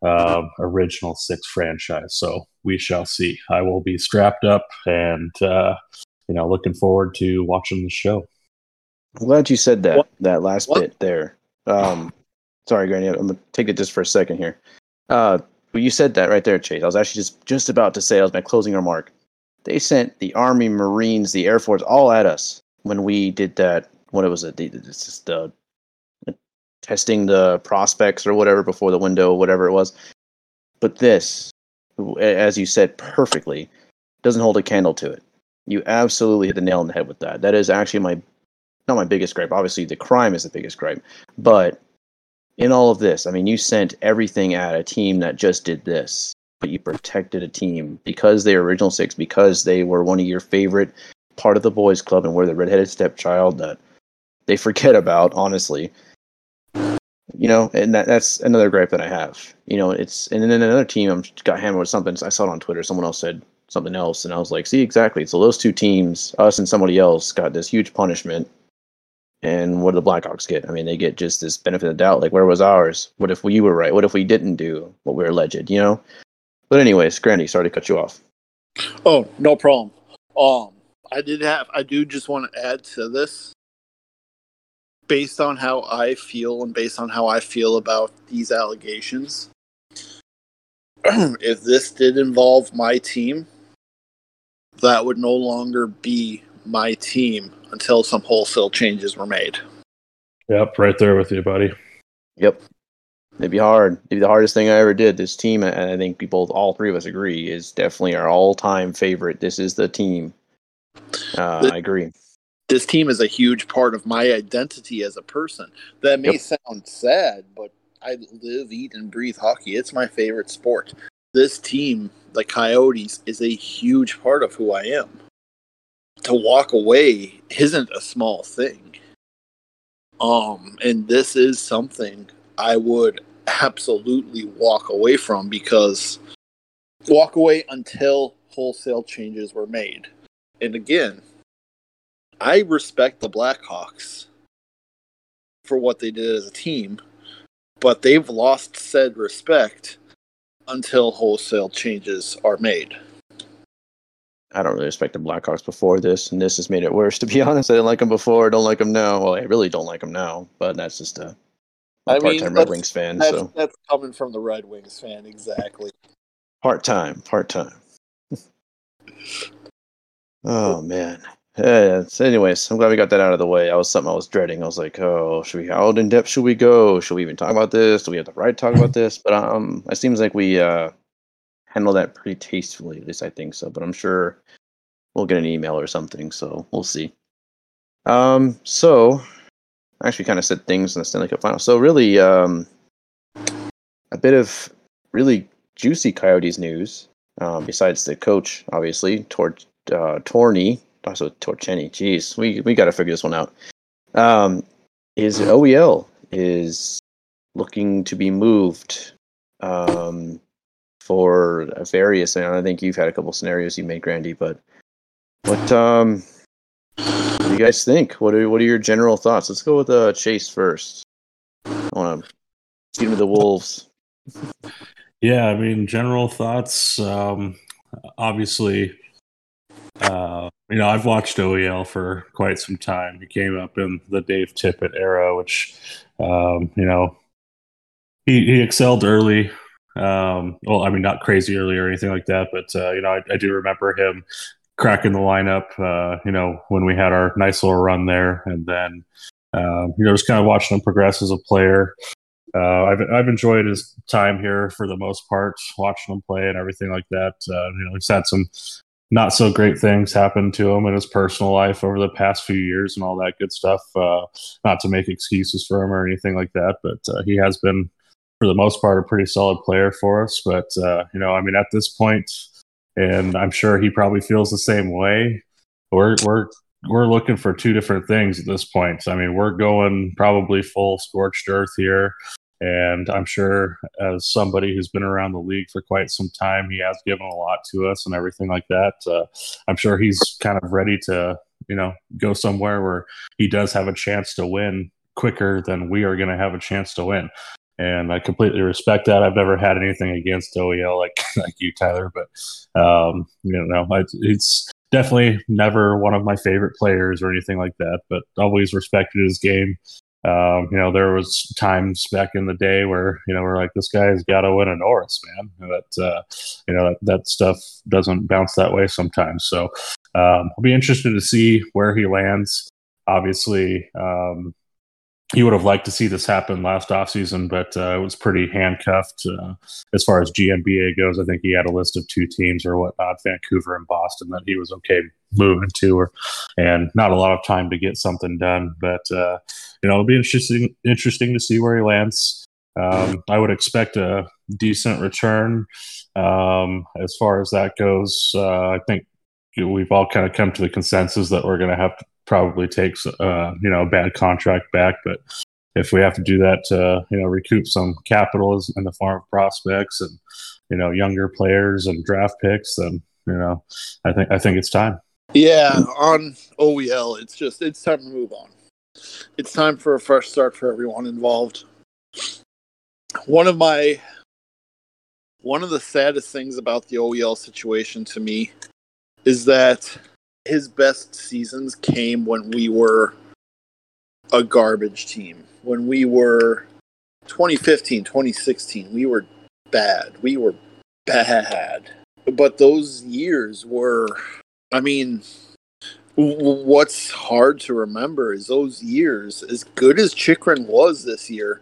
uh, original six franchise. So we shall see. I will be strapped up and uh, you know looking forward to watching the show. I'm glad you said that What? that last What? bit there. Um, sorry, Granny, I'm gonna take it just for a second here. Uh, well, you said that right there, Chase. I was actually just just about to say, I was my closing remark. They sent the Army, Marines, the Air Force, all at us when we did that. What was it? The, it's just uh, testing the prospects or whatever before the window, whatever it was. But this, as you said perfectly, doesn't hold a candle to it. You absolutely hit the nail on the head with that. That is actually my not my biggest gripe. Obviously, the crime is the biggest gripe. But in all of this, I mean, you sent everything at a team that just did this, you protected a team because they were original six, because they were one of your favorite part of the boys' club, and were the redheaded stepchild that they *laughs* forget about, honestly. You know, and that, that's another gripe that I have. You know, it's and then another team I'm got hammered with something. I saw it on Twitter. Someone else said something else, and I was like, see, exactly. So those two teams, us and somebody else, got this huge punishment and what do the Blackhawks get? I mean, they get just this benefit of doubt. Like, where was ours? What if we were right? What if we didn't do what we were alleged? You know. But anyways, Grandy, sorry to cut you off. Oh, no problem. Um, I did have. I do just want to add to this. Based on how I feel and based on how I feel about these allegations, *clears throat* if this did involve my team, that would no longer be my team until some wholesale changes were made. Yep, right there with you, buddy. Yep. It'd be hard. It'd be the hardest thing I ever did. This team, and I think people, all three of us agree, is definitely our all-time favorite. This is the team. Uh, The- I agree. This team is a huge part of my identity as a person. That may Yep. sound sad, but I live, eat, and breathe hockey. It's my favorite sport. This team, the Coyotes, is a huge part of who I am. To walk away isn't a small thing. Um, and this is something I would absolutely walk away from because walk away until wholesale changes were made. And again, I respect the Blackhawks for what they did as a team, but they've lost said respect until wholesale changes are made. I don't really respect the Blackhawks before this, and this has made it worse. *laughs* To be honest, I didn't like them before. I don't like them now. Well, I really don't like them now, but that's just a, a I mean, part-time Red that's- Wings fan. That's, So that's coming from the Red Wings fan, exactly. part-time, part-time. *laughs* oh man. Yeah, so anyways, I'm glad we got that out of the way. That was something I was dreading. I was like, "Oh, should we? How in depth should we go? Should we even talk about this? Do we have the right to talk about this?" But um, it seems like we uh handle that pretty tastefully. At least I think so. But I'm sure we'll get an email or something. So we'll see. Um, so I actually kind of said things in the Stanley Cup final. So really, um, a bit of really juicy Coyotes news. Um, besides the coach, obviously, Tor uh, Torney, also Torchenny. Jeez, we we got to figure this one out. Um, is OEL is looking to be moved um, for various. And I think you've had a couple scenarios you made, Grandy. But what um, you guys think? What are what are your general thoughts? Let's go with uh, Chase first. I want to see him the Wolves. Yeah, I mean, general thoughts. Um, obviously, uh, you know, I've watched OEL for quite some time. He came up in the Dave Tippett era, which, um, you know, he, he excelled early. Um, well, I mean, not crazy early or anything like that, but, uh, you know, I, I do remember him cracking the lineup, uh, you know, when we had our nice little run there. And then, um, you know, just kind of watching him progress as a player. Uh, I've I've enjoyed his time here for the most part, watching him play and everything like that. Uh, you know, he's had some not so great things happen to him in his personal life over the past few years and all that good stuff. Uh, not to make excuses for him or anything like that, but uh, he has been, for the most part, a pretty solid player for us. But uh, you know, I mean, at this point, and I'm sure he probably feels the same way. We're we're we're looking for two different things at this point. I mean, we're going probably full scorched earth here. And I'm sure, as somebody who's been around the league for quite some time, he has given a lot to us and everything like that. Uh, I'm sure he's kind of ready to you know, go somewhere where he does have a chance to win quicker than we are going to have a chance to win. And I completely respect that. I've never had anything against OEL like *laughs* like you, Tyler, but um, you know, it's definitely never one of my favorite players or anything like that. But always respected his game. Um, you know, there was times back in the day where you know we're like, this guy's got to win a Norris, man. That uh, you know that, that stuff doesn't bounce that way sometimes. So um, I'll be interested to see where he lands. Obviously, um, he would have liked to see this happen last offseason, but uh, it was pretty handcuffed uh, as far as GMBA goes. I think he had a list of two teams or whatnot, Vancouver and Boston, that he was okay moving to, or, and not a lot of time to get something done. But uh, you know, it'll be interesting interesting to see where he lands. Um, I would expect a decent return um, as far as that goes. Uh, I think we've all kind of come to the consensus that we're going to have to probably takes uh, you know a bad contract back. But if we have to do that to you know recoup some capital in the form of prospects and you know younger players and draft picks, then you know I think I think it's time. Yeah, on OEL, it's just it's time to move on. It's time for a fresh start for everyone involved. One of my one of the saddest things about the OEL situation to me is that his best seasons came when we were a garbage team. When we were 2015, 2016, we were bad. We were bad. But those years were, I mean, what's hard to remember is those years, as good as Chychrun was this year,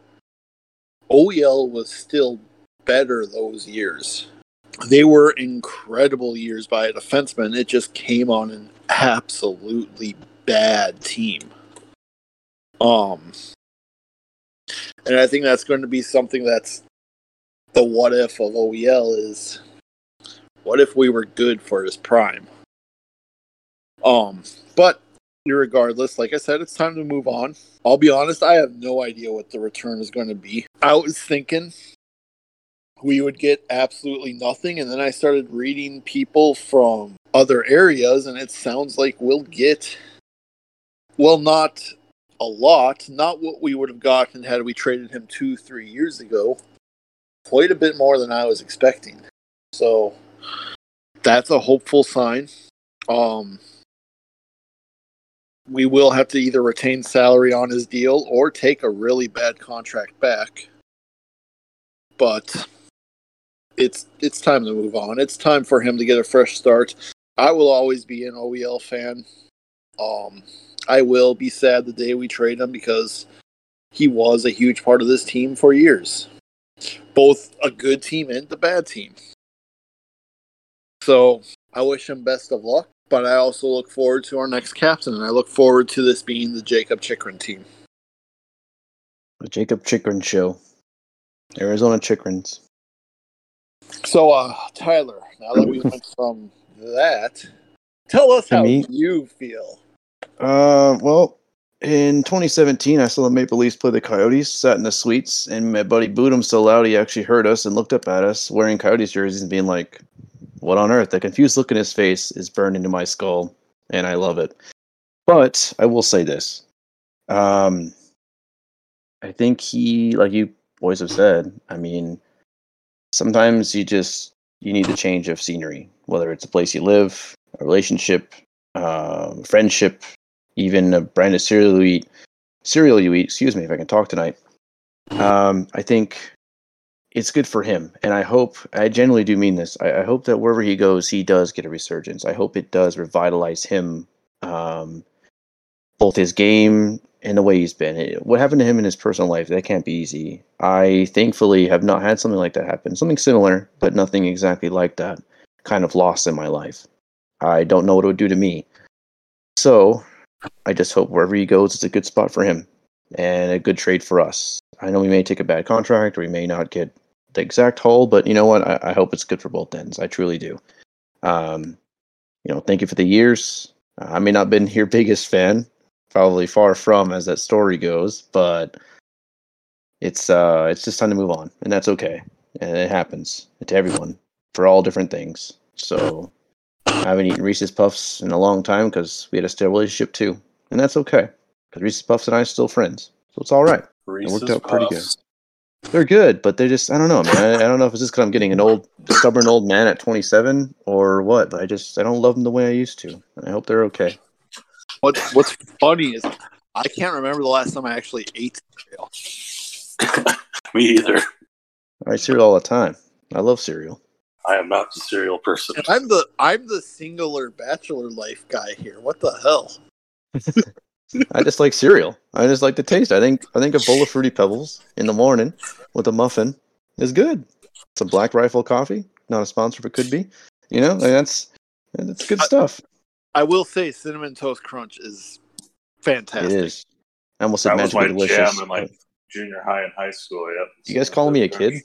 OEL was still better those years they were incredible years by a defenseman. It just came on an absolutely bad team. Um, and I think that's going to be something that's the what if of OEL is what if we were good for his prime? Um, but regardless, like I said, it's time to move on. I'll be honest, I have no idea what the return is going to be. I was thinking we would get absolutely nothing. And then I started reading people from other areas, and it sounds like we'll get, well, not a lot, not what we would have gotten had we traded him two, three years ago, quite a bit more than I was expecting. So that's a hopeful sign. Um, we will have to either retain salary on his deal or take a really bad contract back. But it's it's time to move on. It's time for him to get a fresh start. I will always be an OEL fan. Um, I will be sad the day we trade him because he was a huge part of this team for years, both a good team and the bad team. So I wish him best of luck, but I also look forward to our next captain, and I look forward to this being the Jakob Chychrun team. The Jakob Chychrun show. Arizona Chychruns. So, uh, Tyler, now that we *laughs* went from that, tell us how me, you feel. Uh, well, in 2017, I saw the Maple Leafs play the Coyotes, sat in the suites, and my buddy booed him so loud he actually heard us and looked up at us wearing Coyotes jerseys and being like, What on earth? The confused look in his face is burned into my skull, and I love it. But I will say this. Um, I think he, like you boys have said, I mean, sometimes you just you need a change of scenery, whether it's a place you live, a relationship, uh, friendship, even a brand of cereal you eat. Cereal you eat. Excuse me if I can talk tonight. Um, I think it's good for him, and I hope I genuinely do mean this. I, I, hope that wherever he goes, he does get a resurgence. I hope it does revitalize him, um, both his game and the way he's been. What happened to him in his personal life, that can't be easy. I thankfully have not had something like that happen. Something similar, but nothing exactly like that kind of loss in my life. I don't know what it would do to me. So I just hope wherever he goes, it's a good spot for him and a good trade for us. I know we may take a bad contract or we may not get the exact haul, but you know what? I, I hope it's good for both ends. I truly do. Um, you know, thank you for the years. I may not have been your *laughs* biggest fan, probably far from as that story goes, but it's uh it's just time to move on, and that's okay. And it happens to everyone for all different things. So I haven't eaten Reese's Puffs in a long time because we had a stale relationship too, and that's okay because Reese's Puffs and I are still friends, so it's all right. Reese's worked out pretty good. They're good, but they're just I don't know, man. I, I don't know if it's just because I'm getting an old, stubborn old man at 27 or what, but I just I don't love them the way I used to. I hope they're okay. What What's funny is I can't remember the last time I actually ate cereal. *laughs* Me either. I eat cereal all the time. I love cereal. I am not the cereal person. I'm the I'm the singular bachelor life guy here. What the hell? *laughs* I just like cereal. I just like the taste. I think I think a bowl of fruity pebbles in the morning with a muffin is good. Some Black Rifle coffee, not a sponsor, but could be. You know, like that's that's good I- stuff. I will say cinnamon toast crunch is fantastic. It is. I almost said That was magically my delicious. jam in like junior high and high school. Yep. You guys calling me a kid?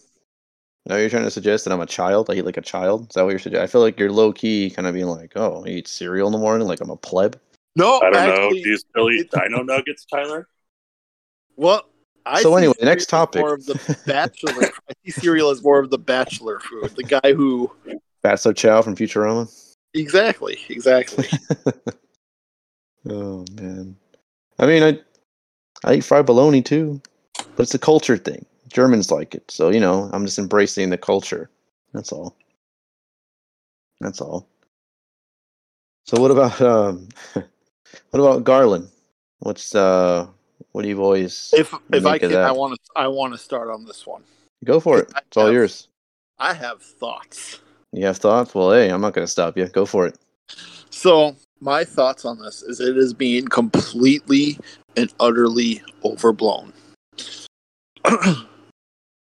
Now you're trying to suggest that I'm a child. I eat like a child. Is that what you're suggesting? I feel like you're low key, kind of being like, "Oh, I eat cereal in the morning, like I'm a pleb." No, I don't know. actually, Do you still eat Dino Nuggets, Tyler? *laughs* Well, I So see anyway, next topic. More of the *laughs* bachelor. I see cereal as more of the bachelor food. The guy who Fatso Chow from Futurama. exactly, exactly. *laughs* Oh man. I mean, I I eat fried bologna too, but it's a culture thing. Germans like it, so you know, I'm just embracing the culture. That's all. That's all. So what about um, *laughs* what about Garland? What's uh, what do you boys if if I can, I want to I want to start on this one. go for it? I It's all yours. I have thoughts. You have thoughts? Well, hey, I'm not gonna stop you. Go for it. So my thoughts on this is it is being completely and utterly overblown. *clears throat*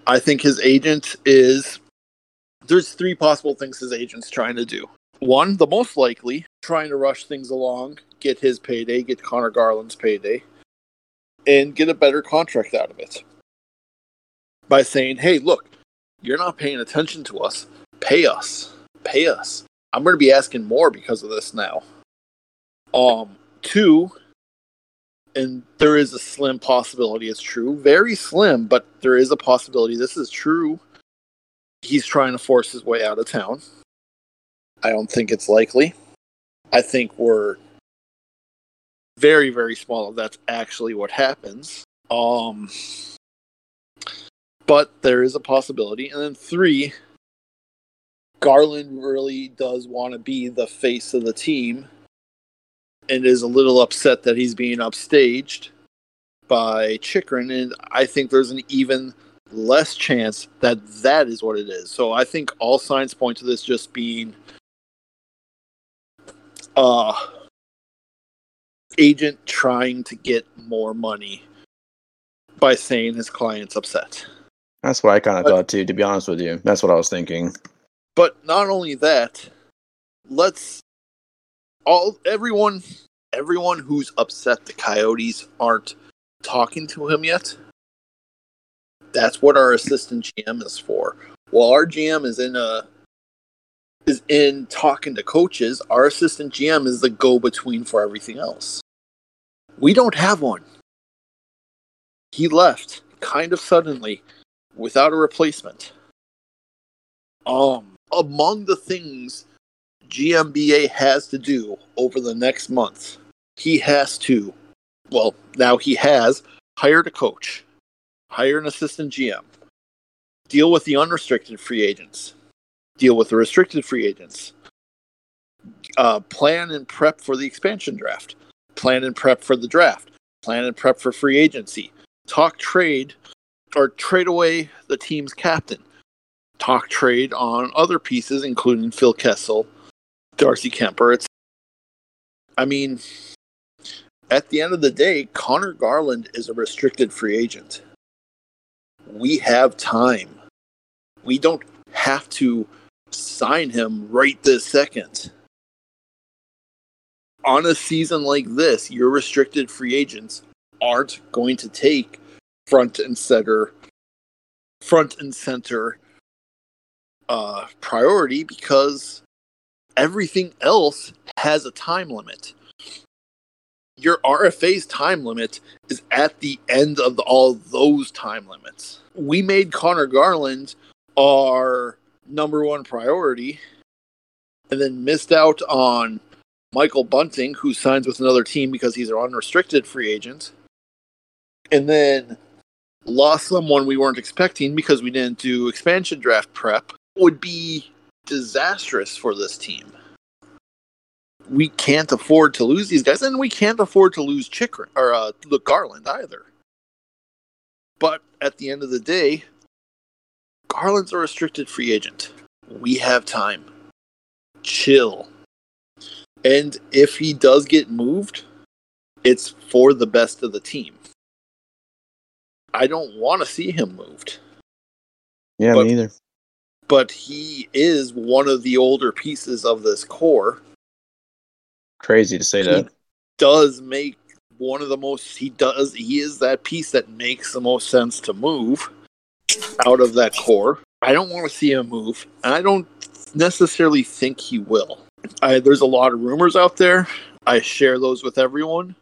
I think his agent is there's three possible things his agent's trying to do. One, the most likely, trying to rush things along, get his payday, get Conor Garland's payday, and get a better contract out of it. By saying, hey, look, you're not paying attention to us. Pay us. Pay us. I'm going to be asking more because of this now. Um, two, and there is a slim possibility it's true, very slim, but there is a possibility this is true. He's trying to force his way out of town. I don't think it's likely. I think we're very, very small if that's actually what happens. Um, but there is a possibility. And then three, Garland really does want to be the face of the team and is a little upset that he's being upstaged by Chychrun. And I think there's an even less chance that that is what it is. So I think all signs point to this just being uh agent trying to get more money by saying his client's upset. That's what I kind of thought too. To be honest with you, that's what I was thinking. But not only that, let's all everyone everyone who's upset the Coyotes aren't talking to him yet. That's what our assistant GM is for. While our GM is in a is in talking to coaches, our assistant GM is the go between for everything else. We don't have one. He left kind of suddenly without a replacement. Um among the things GMBA has to do over the next month, he has to, well, now he has hired a coach, hire an assistant GM, deal with the unrestricted free agents, deal with the restricted free agents, uh, plan and prep for the expansion draft, plan and prep for the draft, plan and prep for free agency, talk trade or trade away the team's captain, talk trade on other pieces, including Phil Kessel, Darcy Kuemper. It's, I mean, at the end of the day, Conor Garland is a restricted free agent. We have time. We don't have to sign him right this second. On a season like this, your restricted free agents aren't going to take front and center front and center uh, priority because everything else has a time limit. Your RFA's time limit is at the end of all those time limits. We made Conor Garland our number one priority, and then missed out on Michael Bunting, who signs with another team because he's an unrestricted free agent, and then lost someone we weren't expecting because we didn't do expansion draft prep, would be disastrous for this team. We can't afford to lose these guys, and we can't afford to lose Chychrun or uh, look Garland either. But at the end of the day, Garland's a restricted free agent. We have time. Chill. And if he does get moved, it's for the best of the team. I don't want to see him moved, Yeah, But- me either. But he is one of the older pieces of this core. Crazy to say He that. does make one of the most he does he is that piece that makes the most sense to move out of that core. I don't want to see him move. and I don't necessarily think he will. I, there's a lot of rumors out there. I share those with everyone.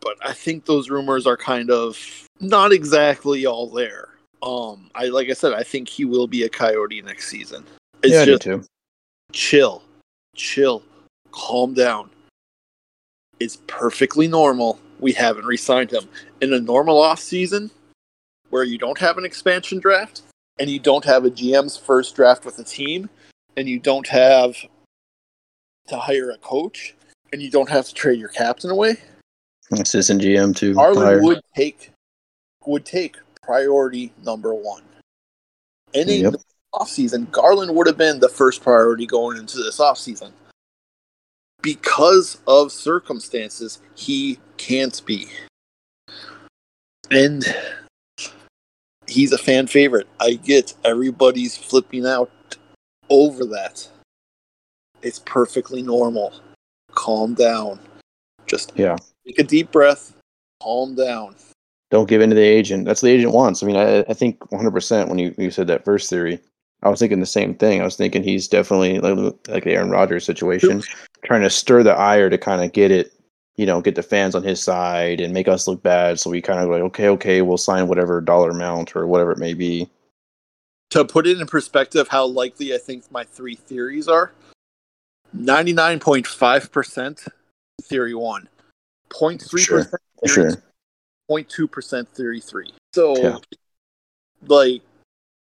But I think those rumors are kind of not exactly all there. Um, I like I said, I think he will be a coyote next season. It's yeah, just too. chill, chill, calm down. It's perfectly normal. We haven't re-signed him in a normal off season where you don't have an expansion draft and you don't have a GM's first draft with a team and you don't have to hire a coach and you don't have to trade your captain away. Assistant GM too. Garland hire. would take would take priority number one. In a Yep. offseason, Garland would have been the first priority going into this offseason. Because of circumstances, he can't be. And he's a fan favorite. I get everybody's flipping out over that. It's perfectly normal. Calm down. Just Yeah. take a deep breath, calm down. Don't give in to the agent. That's what the agent wants. I mean, I, I think 100% when you, you said that first theory, I was thinking the same thing. I was thinking he's definitely like, like the Aaron Rodgers situation, trying to stir the ire to kind of get it, you know, get the fans on his side and make us look bad. So we kind of like, okay, okay, we'll sign whatever dollar amount or whatever it may be. To put it in perspective, how likely I think my three theories are 99.5% theory one, 0.3% Sure. Theory sure. 0.2% theory three. So, Yeah. like,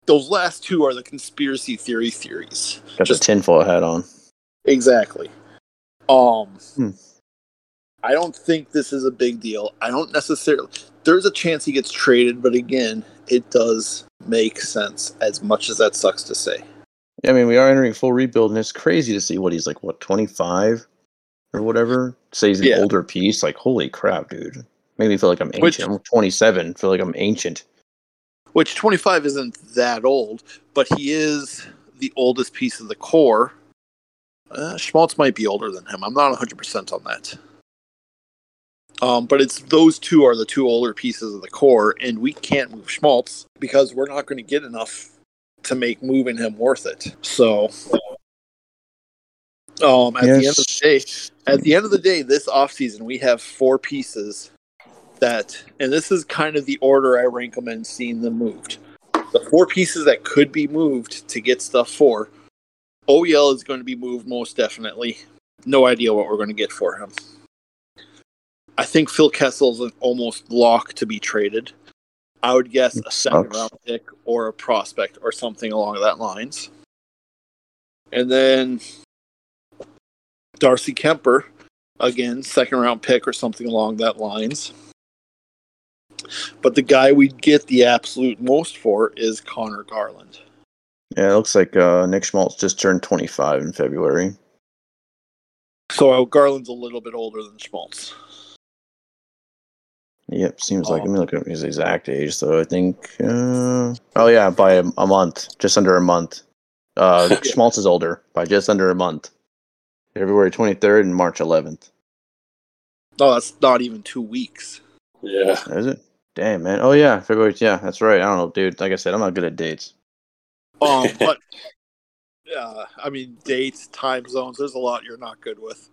those last two are the conspiracy theory theories. Got Just the tinfoil hat on. Exactly. Um Hmm. I don't think this is a big deal. I don't necessarily there's a chance he gets traded, but again, it does make sense as much as that sucks to say. I mean, we are entering full rebuild, and it's crazy to see what he's like, what, 25 or whatever? Say he's an Yeah. older piece. Like, holy crap, dude. Made me feel like I'm ancient. Which- I'm 27, feel like I'm ancient. Which 25 isn't that old, but he is the oldest piece of the core. Uh, Schmaltz might be older than him. I'm not 100% on that. Um, but it's those two are the two older pieces of the core, and we can't move Schmaltz because we're not going to get enough to make moving him worth it. So, um, at the end of the day, at the end of the day, this offseason, we have four pieces that, and this is kind of the order I rank them in seeing them moved. The four pieces that could be moved to get stuff for. OEL is going to be moved most definitely. No idea what we're going to get for him. I think Phil Kessel's an almost lock to be traded. I would guess a second round pick or a prospect or something along that lines. And then Darcy Kuemper, again, second round pick or something along that lines. But the guy we'd get the absolute most for is Conor Garland. Yeah, it looks like uh, Nick Schmaltz just turned 25 in February. So Garland's a little bit older than Schmaltz. Yep, seems like. Let me look at his exact age, though. I think. Uh, oh, yeah, by a, a month, just under a month. Uh, *laughs* Schmaltz is older by just under a month. February 23rd and March 11th. No, that's not even two weeks. Yeah. Is it? Damn, man. Oh, yeah, February. Yeah, that's right. I don't know, dude. Like I said, I'm not good at dates. Um, *laughs* but yeah, I mean dates, time zones. There's a lot you're not good with.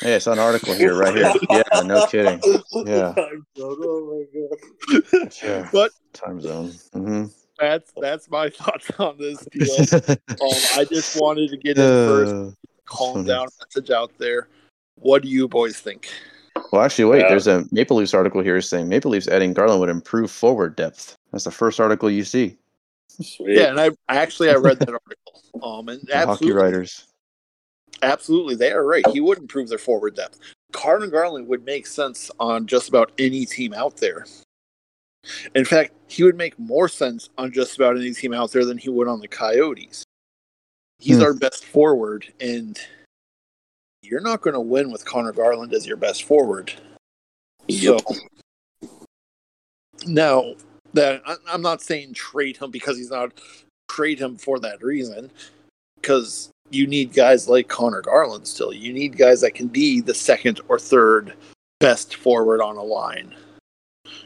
Hey, it's an article here, right here. Yeah, no kidding. Yeah. *laughs* Time zone, oh my god. *laughs* Yeah. But Time zone. hmm that's that's my thoughts on this deal. Um, I just wanted to get in first, Uh, calm down message out there. What do you boys think? Well, actually, wait. Yeah. There's a Maple Leafs article here saying Maple Leafs adding Garland would improve forward depth. That's the first article you see. Sweet. Yeah, and I actually I read that *laughs* article. Um, and The hockey absolutely, writers. absolutely, they are right. He would improve their forward depth. Conor Garland would make sense on just about any team out there. In fact, he would make more sense on just about any team out there than he would on the Coyotes. He's Hmm. our best forward, and you're not going to win with Conor Garland as your best forward. Yep. So now that I'm not saying trade him because he's not trade him for that reason, because you need guys like Conor Garland still. You need guys that can be the second or third best forward on a line.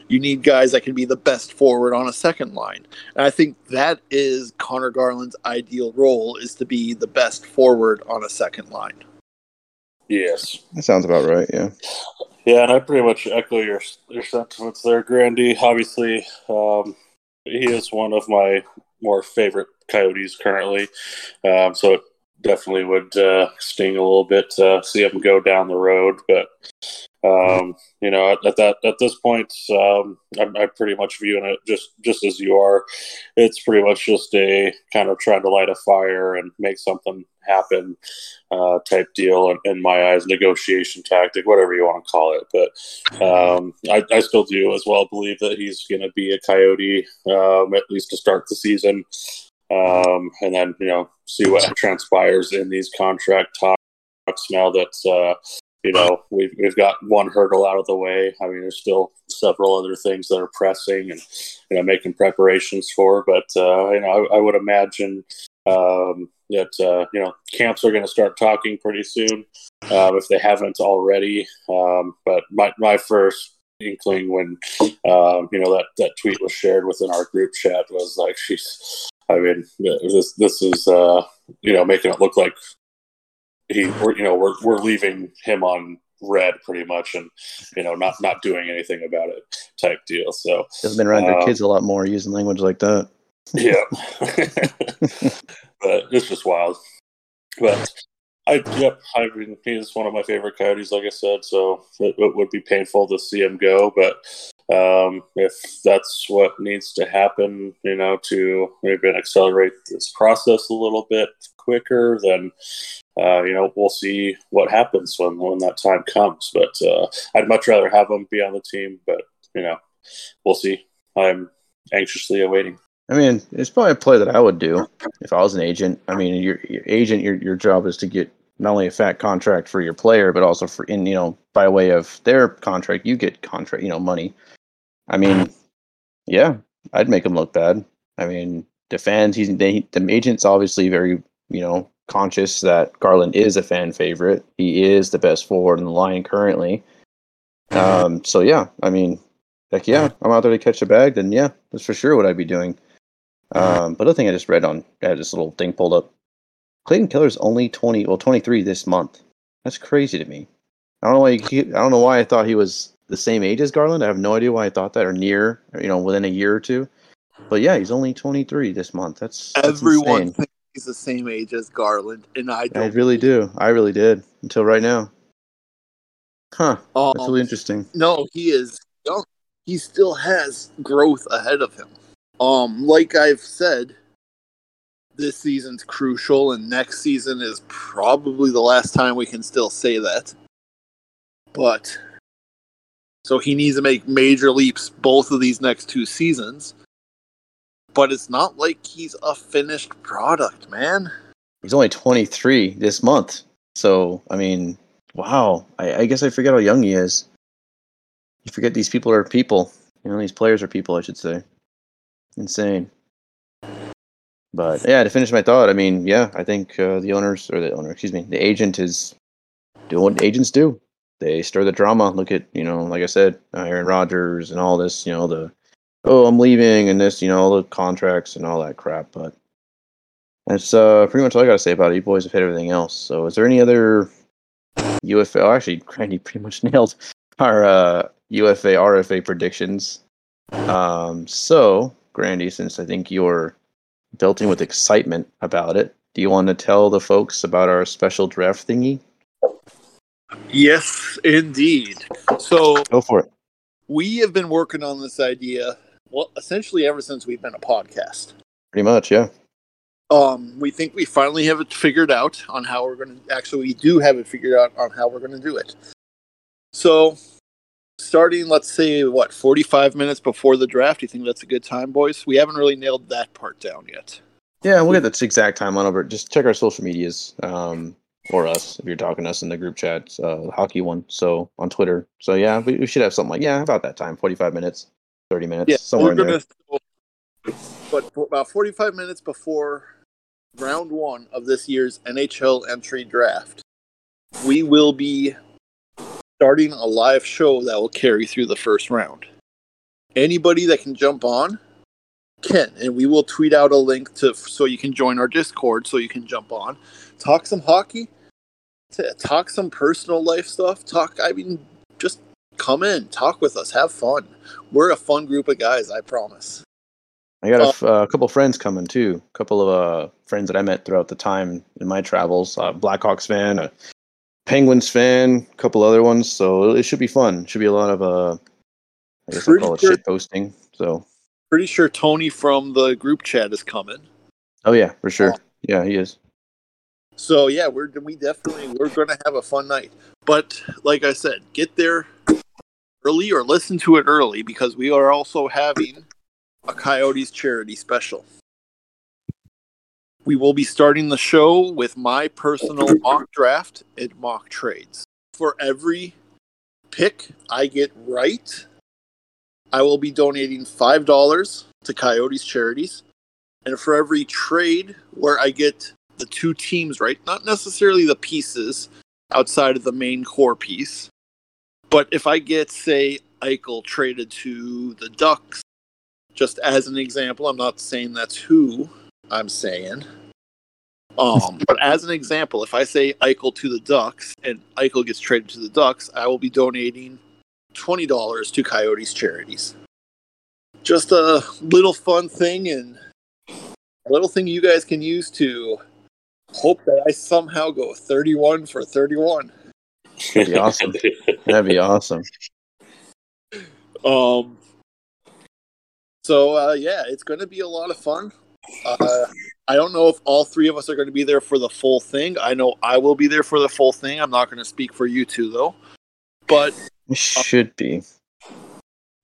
You need guys that can be the best forward on a second line. And I think that is Conor Garland's ideal role is to be the best forward on a second line. Yes. That sounds about right. Yeah. Yeah, and I pretty much echo your your sentiments there, Grandy. Obviously, um, he is one of my more favorite Coyotes currently, um, so it definitely would uh, sting a little bit to see him go down the road. But um, you know, at, at that at this point, um, I'm, I'm pretty much viewing it just just as you are. It's pretty much just a kind of trying to light a fire and make something happen uh, type deal in, in my eyes, negotiation tactic, whatever you want to call it. But um, I, I still do as well believe that he's going to be a Coyote um, at least to start the season, um, and then you know see what transpires in these contract talks now that. Uh, you know, we've, we've got one hurdle out of the way. I mean, there's still several other things that are pressing and, you know, making preparations for. But, uh, you know, I, I would imagine um, that uh, you know camps are going to start talking pretty soon um, if they haven't already. Um, but my my first inkling when um, you know that that tweet was shared within our group chat was like, "She's." I mean, this this is uh, you know making it look like he we're, you know we're we're leaving him on red pretty much and you know not not doing anything about it type deal so They've been around their Um, kids a lot more using language like that. yeah. *laughs* *laughs* but it's just wild. But I, yep, I mean, he's one of my favorite coyotes, like I said. So it, it would be painful to see him go. But um, if that's what needs to happen, you know, to maybe accelerate this process a little bit quicker, then uh, you know we'll see what happens when when that time comes. But uh, I'd much rather have him be on the team. But you know, we'll see. I'm anxiously awaiting. I mean, it's probably a play that I would do if I was an agent. I mean, your, your agent, your your job is to get not only a fat contract for your player, but also for in you know by way of their contract, you get contract, you know, money. I mean, yeah, I'd make him look bad. I mean, the fans, he's they, the agent's obviously very you know conscious that Garland is a fan favorite. He is the best forward in the line currently. Um, so yeah, I mean, heck yeah, I'm out there to catch the bag. Then yeah, that's for sure what I'd be doing. Um, but other thing I just read on, I had this little thing pulled up. Clayton Keller's only twenty, well, twenty three this month. That's crazy to me. I don't know why. He, I don't know why I thought he was the same age as Garland. I have no idea why I thought that, or near, or, you know, within a year or two. But yeah, he's only twenty three this month. That's, that's Everyone insane. thinks he's the same age as Garland, and I I really do. I really did until right now. Huh. Um, That's really interesting. No, he is young. He still has growth ahead of him. Um, like I've said, this season's crucial, and next season is probably the last time we can still say that. But so he needs to make major leaps both of these next two seasons. But it's not like he's a finished product, man. He's only 23 this month. So, I mean, wow. I, I guess I forget how young he is. You forget these people are people. You know, these players are people, I should say. Insane. But yeah, to finish my thought, I mean, yeah, I think uh, the owners, or the owner, excuse me, the agent is doing what agents do. They stir the drama. Look at, you know, like I said, uh, Aaron Rodgers and all this, you know, the, oh, I'm leaving and this, you know, all the contracts and all that crap. But that's uh, pretty much all I got to say about it. You boys have hit everything else. So, is there any other UFA? Oh, actually, *laughs* Randy pretty much nailed our uh, UFA RFA predictions. Um, so, Grandy, since I think you're belting with excitement about it, do you want to tell the folks about our special draft thingy? Yes, indeed. So Go for it. we have been working on this idea, well, essentially ever since we've been a podcast. Pretty much, yeah. Um, we think we finally have it figured out on how we're going to. Actually, we do have it figured out on how we're going to do it. So, starting, let's say, what, 45 minutes before the draft, you think that's a good time, boys? We haven't really nailed that part down yet. Yeah, we'll get the exact time on over. Just check our social medias, um, or us if you're talking to us in the group chat, uh, the hockey one. So on Twitter. So yeah, we, we should have something like yeah, about that time, 45 minutes, 30 minutes, Yeah, somewhere in there. gonna. But for about 45 minutes before round one of this year's NHL entry draft, we will be starting a live show that will carry through the first round. Anybody that can jump on can, and we will tweet out a link to so you can join our Discord, so you can jump on, talk some hockey, talk some personal life stuff. Talk, I mean, come in, talk with us, have fun. We're a fun group of guys, I promise. I got a f- uh, couple friends coming too. A couple of uh, friends that I met throughout the time in my travels. Uh, Blackhawks fan, a Penguins fan, a couple other ones. So it should be fun. Should be a lot of uh, I guess I call it sure- shit posting. So Pretty sure Tony from the group chat is coming. oh yeah, for sure. Yeah, he is. So yeah, we're we definitely we're going to have a fun night. But like I said, get there early or listen to it early because we are also having a Coyotes charity special. We will be starting the show with my personal mock draft and mock trades. For every pick I get right, I will be donating $5 to Coyotes charities. And for every trade where I get the two teams right, not necessarily the pieces outside of the main core piece, but if I get, say, Eichel traded to the Ducks, just as an example, I'm not saying that's who I'm saying. Um, *laughs* but as an example, if I say Eichel to the Ducks and Eichel gets traded to the Ducks, I will be donating twenty dollars to Coyotes charities. Just a little fun thing and a little thing you guys can use to hope that I somehow go 31 for 31. That'd be awesome. That'd be awesome. *laughs* Um. So uh, yeah, it's going to be a lot of fun. Uh, I don't know if all three of us are going to be there for the full thing. I know I will be there for the full thing. I'm not going to speak for you two though, but It should be.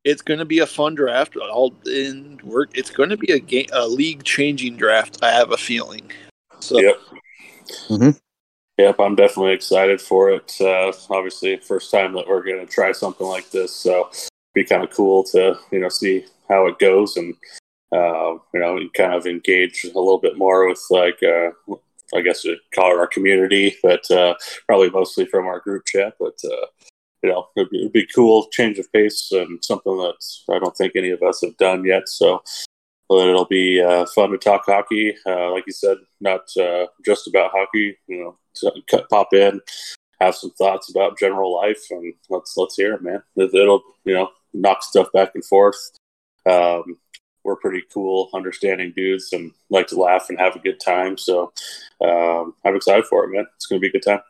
it's going to be a fun draft. All in work. It's going to be a game, a league changing draft. I have a feeling. So Yep. Mhm. Yep, I'm definitely excited for it. Uh, obviously, first time that we're going to try something like this, so be kind of cool to you know see how it goes and uh, you know kind of engage a little bit more with like uh, I guess you'd call it our community, but uh, probably mostly from our group chat. But uh, you know, it'd be, it'd be cool change of pace and something that I don't think any of us have done yet. So but it'll be uh, fun to talk hockey. Uh, like you said, not uh, just about hockey. You know, cut, pop in, have some thoughts about general life, and let's let's hear it, man. It, it'll you know knock stuff back and forth. Um, we're pretty cool, understanding dudes, and like to laugh and have a good time. So um, I'm excited for it, man. It's gonna be a good time.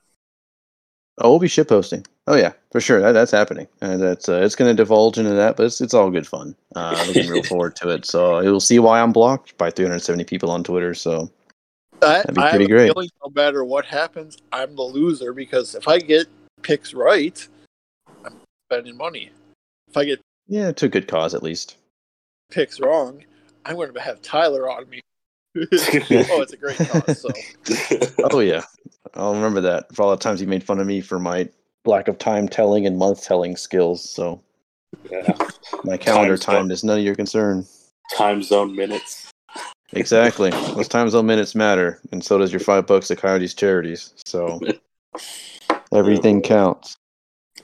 Oh, we'll be shit posting. Oh yeah, for sure. That, that's happening. And that's uh, it's going to divulge into that, but it's, it's all good fun. Uh, looking real *laughs* forward to it. So you'll see why I'm blocked by 370 people on Twitter. So That'd be I have pretty great. feeling no matter what happens, I'm the loser because if I get picks right, I'm spending money. If I get yeah, to a good cause at least. picks wrong, I'm going to have Tyler on me. *laughs* oh, it's a great *laughs* cause. So Oh yeah, I'll remember that for all the times he made fun of me for my lack of time telling and month telling skills. So yeah. my calendar Time time is none of your concern. Time zone minutes. Exactly. Those times zone minutes matter, and so does your five bucks at Coyotes charities. So *laughs* everything counts.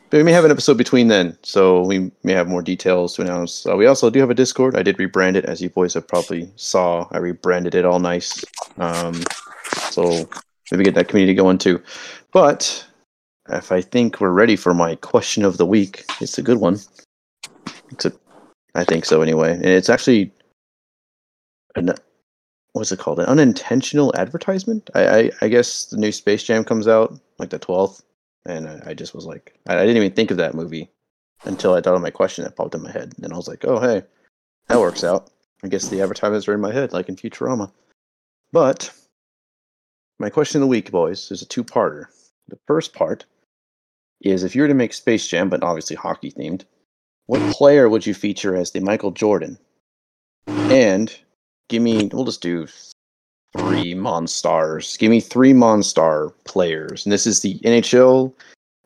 But we may have an episode between then, so we may have more details to announce. Uh, we also do have a Discord. I did rebrand it, as you boys have probably saw. I rebranded it all nice, um, so maybe get that community going too. But if I think we're ready for my question of the week, it's a good one. It's a, I think so anyway, and it's actually an what's it called? An unintentional advertisement. I, I I guess the new Space Jam comes out like the twelfth, and I, I just was like, I, I didn't even think of that movie until I thought of my question that popped in my head, and I was like, oh hey, that works out. I guess the advertisements are in my head, like in Futurama. But my question of the week, boys, is a two-parter. The first part is if you were to make Space Jam, but obviously hockey themed, what player would you feature as the Michael Jordan? And give me, we'll just do three Monstars. Give me three Monstar players. And this is the NHL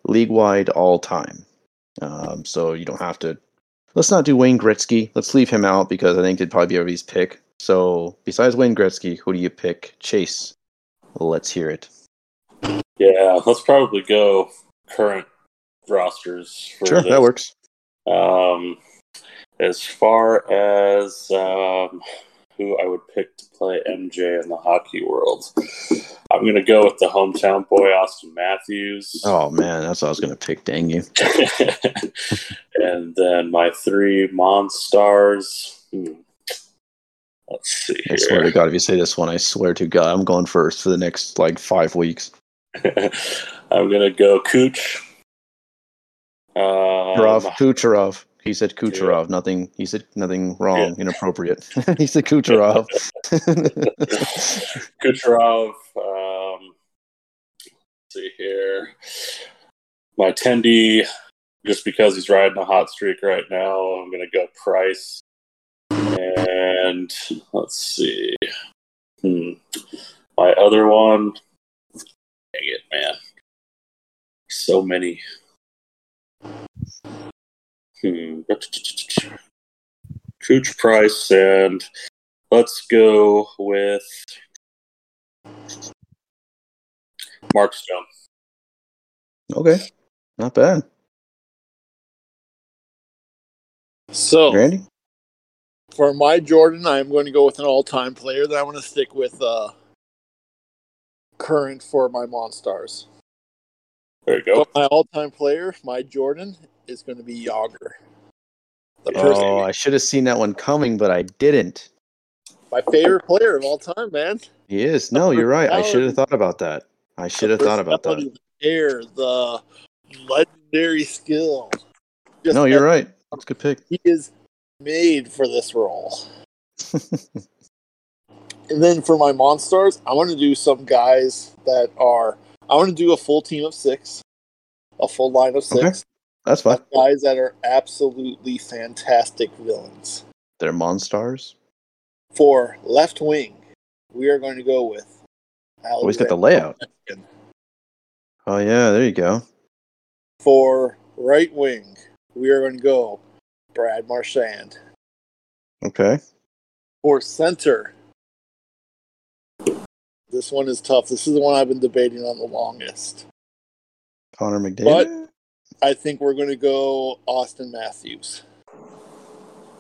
league wide all time. Um, so you don't have to. Let's not do Wayne Gretzky. Let's leave him out because I think it'd probably be everybody's pick. So besides Wayne Gretzky, who do you pick? Chase. Let's hear it. Yeah, let's probably go current rosters. For Sure, this. that works. Um, as far as um, who I would pick to play MJ in the hockey world, I'm going to go with the hometown boy, Auston Matthews. Oh man, that's what I was gonna pick. Dang you. *laughs* and then my three Monstars. Hmm. Let's see I swear to. God, if you say this one, I swear to God, I'm going first for the next like five weeks. *laughs* I'm going to go Cooch. Um, Kucherov, Kucherov. He said Kucherov. Nothing. He said nothing wrong, inappropriate. *laughs* he said Kucherov. *laughs* Kucherov. Um, let's see here. My Tendy, just because he's riding a hot streak right now, I'm going to go Price. And let's see. Hmm. My other one. Dang it, man. So many. Hmm. Cooch Price and let's go with Mark Stone. okay, not bad. So Randy. for my Jordan, I'm going to go with an all-time player. that I want to stick with uh, current for my Monstars. There you go. But my all-time player, my Jordan, is going to be Jagr. The Yeah. person, Oh, I should have seen that one coming, but I didn't. my favorite player of all time, man. He is. No, you're right. I should have thought about that. I should have thought about that. The hair, the legendary skill. Just No, you're right. That's a good pick. He is made for this role. *laughs* And then for my monsters, I want to do some guys that are. I want to do a full team of six, a full line of six. Okay. That's fine. Guys that are absolutely fantastic villains. They're Monstars. For left wing, we are going to go with. Oh, he's got the layout. Ovechkin. Oh yeah, there you go. For right wing, we are going to go Brad Marchand. Okay. For center, this one is tough. This is the one I've been debating on the longest. Connor McDavid. I think we're going to go Auston Matthews.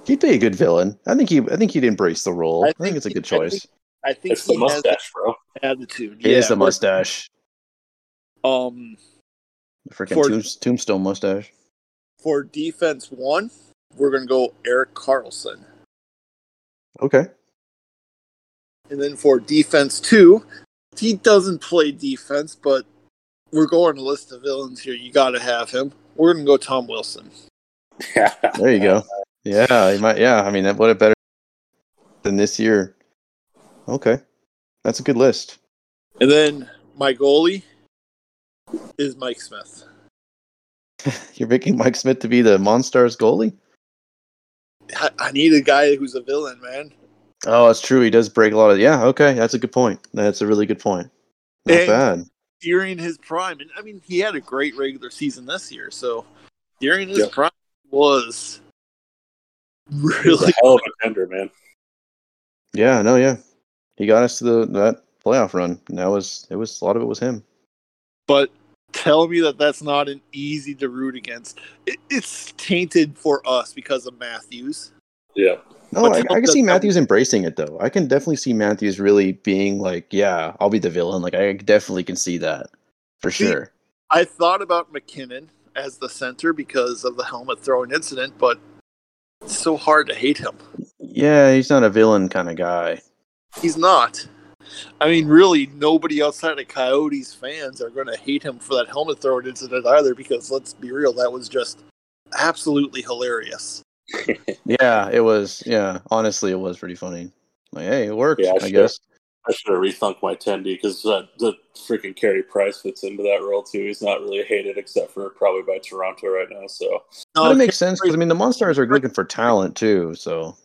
He'd be a good villain. I think he. I think he'd embrace the role. I I think, think it's a he- good I think- choice. I think It's the he has mustache, bro. attitude. It is Yeah, the mustache. Um, The freaking For- tomb, tombstone mustache. for defense one, we're going to go Erik Karlsson. Okay. And then for defense two, he doesn't play defense, but we're going to list of villains here. You got to have him. We're going to go Tom Wilson. *laughs* There you go. Yeah, he might. Yeah, I mean, that would have better than this year. Okay, that's a good list. And then my goalie is Mike Smith. *laughs* You're making Mike Smith to be the Monstars goalie. I, I need a guy who's a villain, man. Oh, that's true. He does break a lot of. Yeah. Okay, that's a good point. That's a really good point. Not And- bad. During his prime, and I mean, he had a great regular season this year. So during his Yep. prime was He's a really hell of a tender, man. Yeah. No. Yeah. He got us to the that playoff run. And that was it. Was a lot of it was him. but tell me that that's not an easy to root against. It, it's tainted for us because of Matthews. Yeah. No, I, I can see Matthews embracing it though. I can definitely see Matthews really being like, "Yeah, I'll be the villain." Like, I definitely can see that for See, sure. I thought about MacKinnon as the center because of the helmet throwing incident, but it's so hard to hate him. Yeah, he's not a villain kind of guy. He's not. I mean, really, nobody outside of Coyotes fans are going to hate him for that helmet throwing incident either, because let's be real, that was just absolutely hilarious. Yeah, it was. Yeah, honestly, it was pretty funny. Like, hey, it worked. Yeah, I sure. guess. I should have rethunk my tendy because uh, the freaking Carey Price fits into that role too. He's not really hated except for probably by Toronto right now. So But it makes sense because I mean the Monstars are looking for talent too. So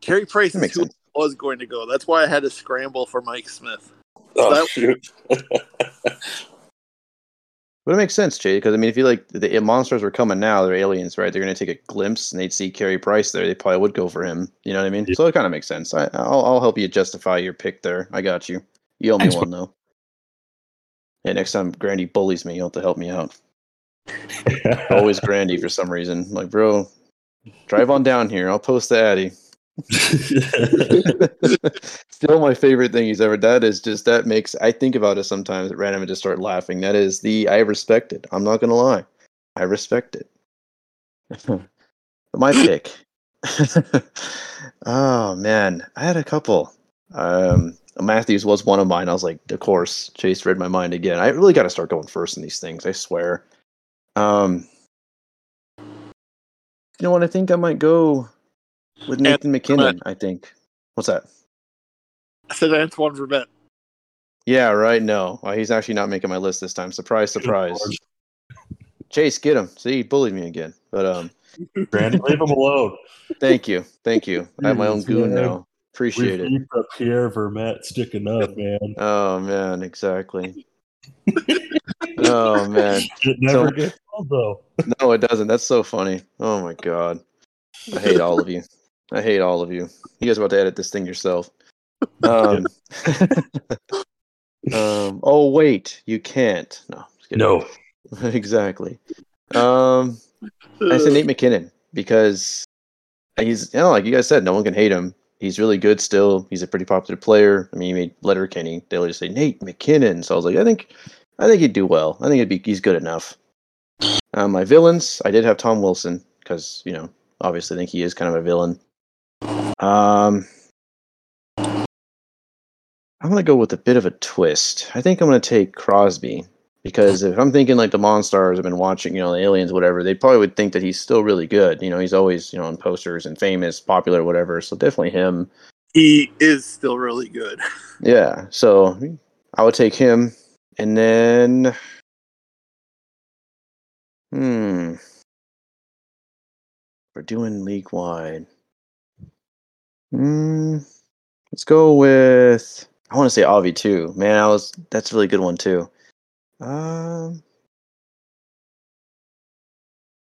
Carey Price That is makes who sense. Was going to go. That's why I had to scramble for Mike Smith. oh, That- shoot. *laughs* But it makes sense, Jay, because I mean, if you like the monsters were coming now, they're aliens, right? They're going to take a glimpse and they'd see Carey Price there. They probably would go for him. You know what I mean? Yeah. So it kind of makes sense. I, I'll, I'll help you justify your pick there. I got you. You owe me Thanks, one though. Yeah, next time Grandy bullies me, you'll have to help me out. *laughs* Always Grandy for some reason. Like, bro, drive on down here. I'll post the Addy. *laughs* Still my favorite thing he's ever done is just that makes I think about it sometimes at random and just start laughing. That is the I respect it. I'm not gonna lie. I respect it. my *laughs* pick. *laughs* oh man. I had a couple. Um Matthews was one of mine. I was like, of course, Chase read my mind again. I really gotta start going first in these things, I swear. Um you know what? I think I might go with Nathan MacKinnon. I think. What's that? I said Antoine Vermette. Yeah, right. No, well, he's actually not making my list this time. Surprise, surprise. Chase, get him. See, he bullied me again. But um, *laughs* Randy, leave him alone. thank you, thank you. I have my own Yes, goon man. now. Appreciate we it. keep up Pierre Vermette sticking up, man. Oh man, exactly. oh man, It never So- gets old, though. no, it doesn't. That's so funny. Oh my god, I hate all of you. I hate all of you. You guys about to edit this thing yourself. Um, *laughs* *laughs* um. Oh wait, you can't. No. No. *laughs* exactly. Um, I said Nate MacKinnon because he's, you know, like you guys said, no one can hate him. He's really good still. He's a pretty popular player. I mean, he made Letterkenny. They would just say Nate MacKinnon. So I was like, I think, I think he'd do well. I think it'd be he's good enough. Um, my villains, I did have Tom Wilson because you know, obviously, I think he is kind of a villain. Um, I'm gonna go with a bit of a twist. I think I'm gonna take Crosby because if I'm thinking like the Monstars have been watching, you know, the aliens, whatever, they probably would think that he's still really good. You know, he's always, you know, on posters and famous, popular, whatever. So definitely him. He is still really good. *laughs* Yeah. So I would take him. And then hmm. We're doing league wide. Hmm. Let's go with I want to say Avi too. Man, I was that's a really good one too. Um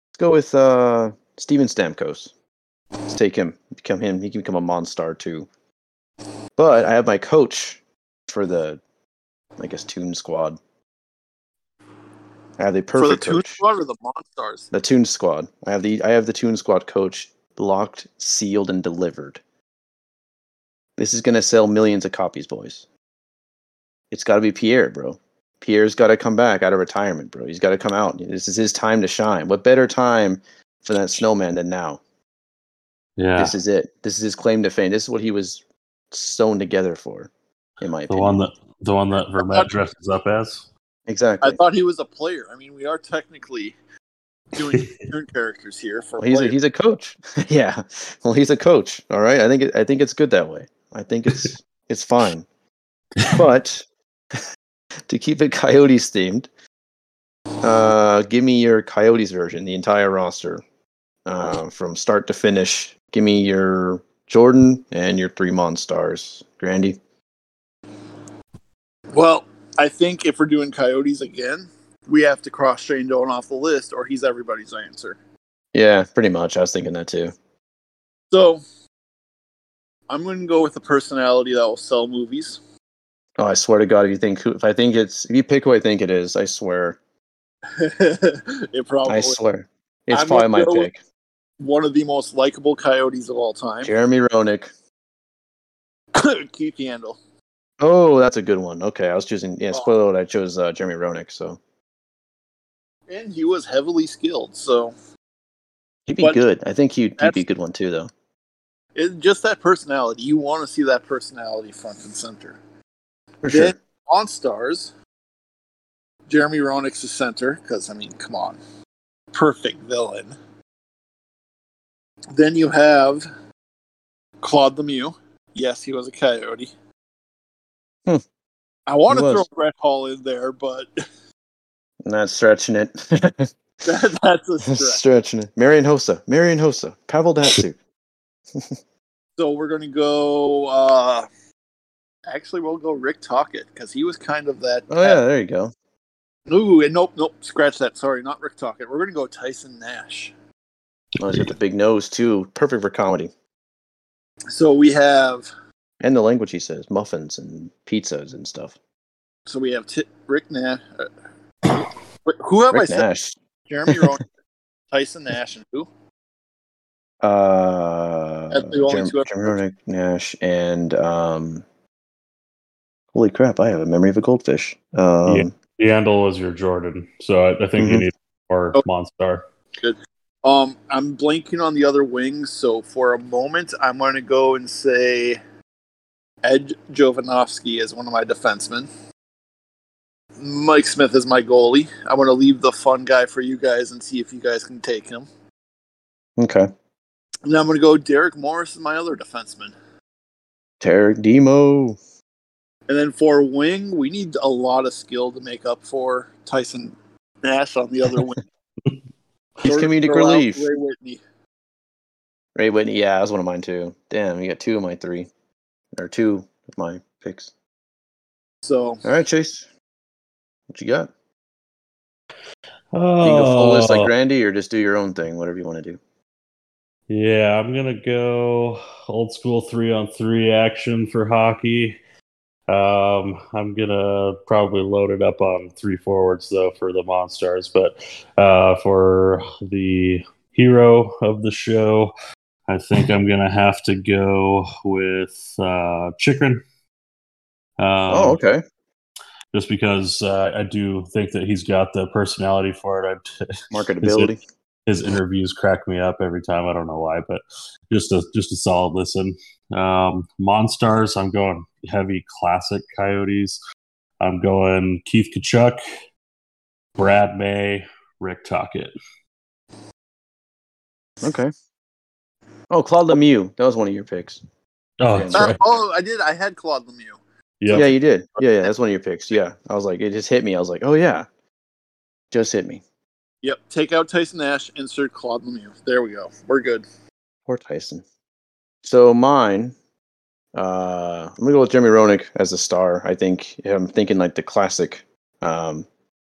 Let's go with uh Steven Stamkos. Let's take him. Become him. He can become a Monstar too. But I have my coach for the I guess Toon Squad. I have the perfect For the coach. Squad or the Monstars? The Toon Squad. I have the I have the Toon Squad coach locked, sealed, and delivered. This is gonna sell millions of copies, boys. It's gotta be Pierre, bro. Pierre's gotta come back out of retirement, bro. He's gotta come out. This is his time to shine. What better time for that snowman than now? Yeah. This is it. This is his claim to fame. This is what he was sewn together for, in my the opinion. one that the one that Vermette dresses up as. exactly. I thought he was a player. I mean, we are technically doing *laughs* Toon characters here for Well, he's a, he's a coach. *laughs* yeah. Well, he's a coach. All right. I think it, I think it's good that way. I think it's it's fine. But *laughs* to keep it Coyotes themed, uh, give me your Coyotes version, the entire roster, uh, from start to finish. Give me your Jordan and your three Monstars, Grandy. Well, I think if we're doing Coyotes again, we have to cross Shane Doan off the list, or he's everybody's answer. Yeah, pretty much. I was thinking that too. So I'm going to go with a personality that will sell movies. Oh, I swear to God, if you think if I think it's if you pick who I think it is, I swear, *laughs* it probably I swear, it's I'm probably my gonna go with- pick. one of the most likable Coyotes of all time, Jeremy Roenick. *coughs* Keith Yandle. Oh, that's a good one. Okay, I was choosing. Yeah, Oh. spoiler alert, I chose uh, Jeremy Roenick, so And he was heavily skilled, so he'd be But good. I think he'd, he'd be a good one too, though. It, just that personality. You want to see that personality front and center. For Then- sure. On stars, Jeremy Roenick's the center because I mean, come on, perfect villain. Then you have Claude Lemieux. Yes, he was a coyote. Hmm. I want He to throw. Brett Hull in there, but Not stretching it. *laughs* *laughs* that, that's a stretch. stretching it. Marian Hossa. Marian Hossa. Pavel Datsyuk. *laughs* So we're going to go. uh Actually, we'll go Rick Tocchet because he was kind of that. Oh yeah, there you go. Ooh, and nope, nope. Scratch that. Sorry, not Rick Tocchet. We're going to go Tyson Nash. Oh, he's got the big nose too. Perfect for comedy. So we have. And the language he says, muffins and pizzas and stuff. So we have T- Rick Nash. Uh, who have I Rick said? Nash. Jeremy Rowan, *laughs* Tyson Nash, and who? Uh, That's the only Jeremy, two I've Jeremy Roenick, Nash, and um, holy crap! I have a memory of a goldfish. Um, Yeah. Yandle is your Jordan, so I, I think you Mhm. need more Oh. Monstar. Um, I'm blanking on the other wings, so for a moment, I'm going to go and say Ed Jovanovski is one of my defensemen. Mike Smith is my goalie. I'm going to leave the fun guy for you guys and see if you guys can take him. okay, And then I'm going to go Derek Morris is my other defenseman. Tarek Demo. And then for wing, we need a lot of skill to make up for Tyson Nash on the other *laughs* wing. He's So comedic gonna relief. Ray Whitney. Ray Whitney, yeah, that was one of mine too. Damn, you got two of my three, or two of my picks. So All right, Chase, what you got? Oh, You can go full list like oh. Randy, or just do your own thing, whatever you want to do. Yeah, I'm gonna go old school three on three action for hockey. Um, I'm gonna probably load it up on three forwards though for the Monstars, but uh, for the hero of the show, I think I'm gonna have to go with uh, Chychrun. Um, oh, okay. Just because uh, I do think that he's got the personality for it. Marketability. *laughs* his interviews crack me up every time. I don't know why, but just a just a solid listen. Um, Monstars, I'm going heavy classic Coyotes. I'm going Keith Tkachuk, Brad May, Rick Tocchet. Okay. Oh, Claude Lemieux. That was one of your picks. Oh, Yeah. that's Uh, oh, I did. I had Claude Lemieux. Yep. Yeah, you did. Yeah, yeah, that's one of your picks. Yeah, I was like, it just hit me. I was like, oh yeah, just hit me. Yep. Take out Tyson Nash. Insert Claude Lemieux. There we go. We're good. Poor Tyson. So mine, uh, I'm gonna go with Jeremy Roenick as the star. I think I'm thinking like the classic um,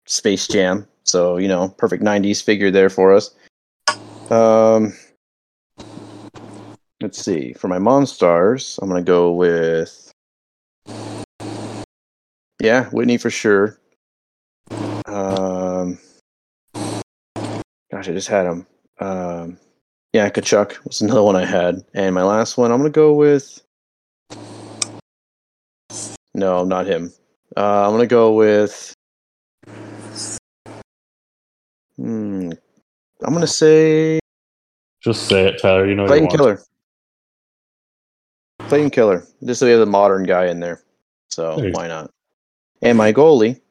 Space Jam. So you know, perfect '90s figure there for us. Um, let's see. For my mom stars, I'm gonna go with yeah, Whitney for sure. Um, gosh, I just had him. Um, yeah, Tkachuk was another one I had. And my last one, I'm going to go with. No, not him. Uh, I'm going to go with. Hmm. I'm going to say Just say it, Tyler. You know you Clayton want. Killer. Clayton Keller. Just so we have the modern guy in there. So There why not? And my goalie,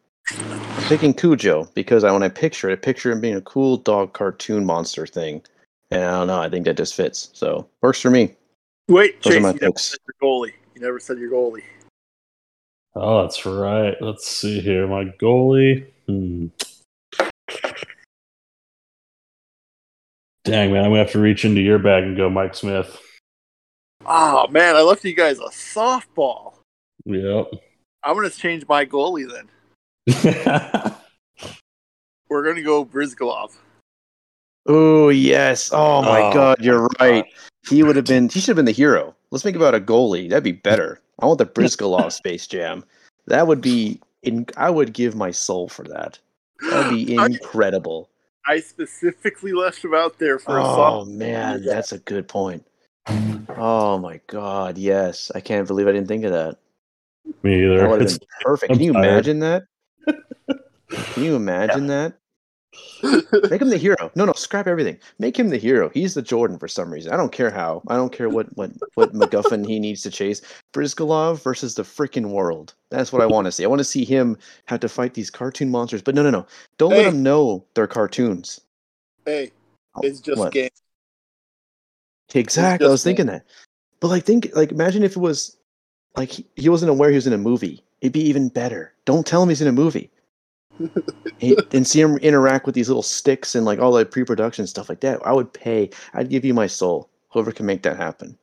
picking Cujo because I when I picture it, I picture him being a cool dog cartoon monster thing. And I don't know, I think that just fits. So works for me. Wait, Those are Chase, my you never said your goalie. You never said your goalie. Oh, that's right. Let's see here. My goalie. Hmm. Dang, man. I'm going to have to reach into your bag and go Mike Smith. Oh man, I left you guys a softball. Yep. I'm gonna change my goalie then. *laughs* We're gonna go Bryzgalov. Oh yes. Oh my Oh, god, you're my right. He would have been he should have been the hero. Let's think about a goalie. That'd be better. I want the *laughs* Bryzgalov Space Jam. That would be in I would give my soul for that. That'd be *gasps* incredible. I specifically left him out there for a Oh man, Yeah. that's a good point. Oh my god, yes. I can't believe I didn't think of that. Me That either. would have It's, been *laughs* perfect. I'm Can you tired. imagine that? Can you imagine that? *laughs* Make him the hero. No, no, scrap everything. Make him the hero. He's the Jordan for some reason. I don't care how. I don't care what what what MacGuffin he needs to chase. Bryzgalov versus the freaking world. That's what I want to see. I want to see him have to fight these cartoon monsters. But no, no, no. Don't let Hey. him know they're cartoons. hey, Oh, it's just what? game. Exactly. I was thinking that. But like, think like imagine if it was like he, he wasn't aware he was in a movie. It'd be even better. Don't tell him he's in a movie. *laughs* he, and see him interact with these little sticks and like all the pre-production stuff like that. I would pay. I'd give you my soul. Whoever can make that happen.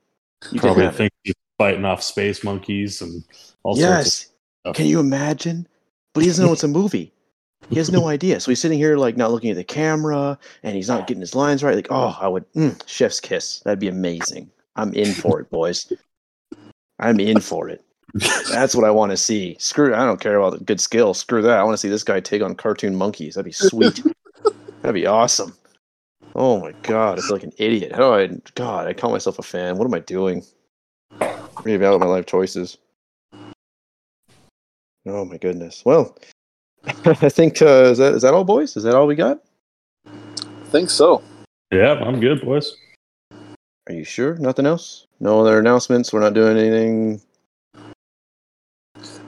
You Probably have it. think he's fighting off space monkeys and all sorts of Yes. stuff. Can you imagine? But he doesn't know it's a movie. He has no *laughs* idea. So he's sitting here like not looking at the camera and he's not getting his lines right. Like, oh, I would mm, chef's kiss. That'd be amazing. I'm in for it, boys. I'm in for it. That's what I want to see. Screw I don't care about the good skill. Screw that. I want to see this guy take on cartoon monkeys. That'd be sweet. That'd be awesome. Oh my god, I feel like an idiot. How do I God, I call myself a fan. What am I doing? Reevaluate my life choices. Oh my goodness. Well, *laughs* I think uh, is that is that all, boys? Is that all we got? think so. Yeah, I'm good, boys. Are you sure? Nothing else? No other announcements. We're not doing anything.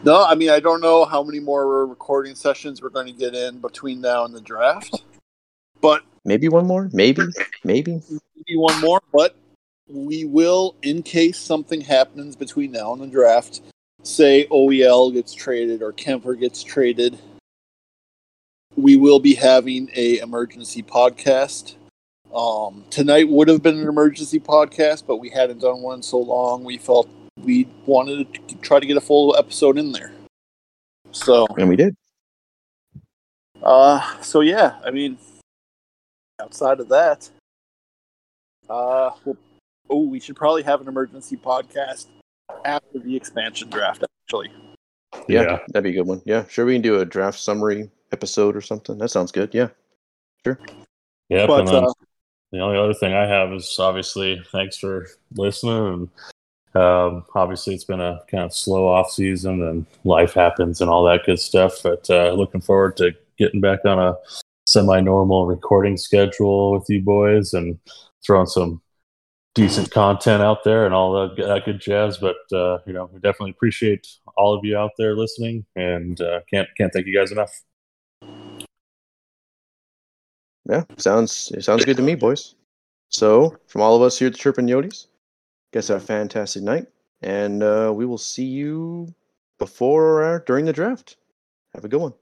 No, I mean I don't know how many more recording sessions we're going to get in between now and the draft, but Maybe one more. Maybe. Maybe. maybe one more. But we will, in case something happens between now and the draft, say OEL gets traded or Kuemper gets traded, we will be having a emergency podcast. Um, tonight would have been an emergency podcast, but we hadn't done one in so long. We felt we wanted to try to get a full episode in there. So, And we did. uh, so yeah, I mean, outside of that, uh, well, oh, we should probably have an emergency podcast after the expansion draft. Actually, Yeah, Yeah. that'd be a good one. Yeah, sure. We can do a draft summary episode or something. That sounds good. Yeah. Yep. but and then uh, the only other thing I have is obviously thanks for listening. And um, obviously, it's been a kind of slow off season, and life happens and all that good stuff. But uh, looking forward to getting back on a semi-normal recording schedule with you boys and throwing some decent content out there and all that, that good jazz. But uh, you know, we definitely appreciate all of you out there listening, and uh, can't can't thank you guys enough. Yeah. Sounds it sounds good to me, boys. So, from all of us here at the Chirpin Yotes, guess have a fantastic night, and uh, we will see you before or during the draft. Have a good one.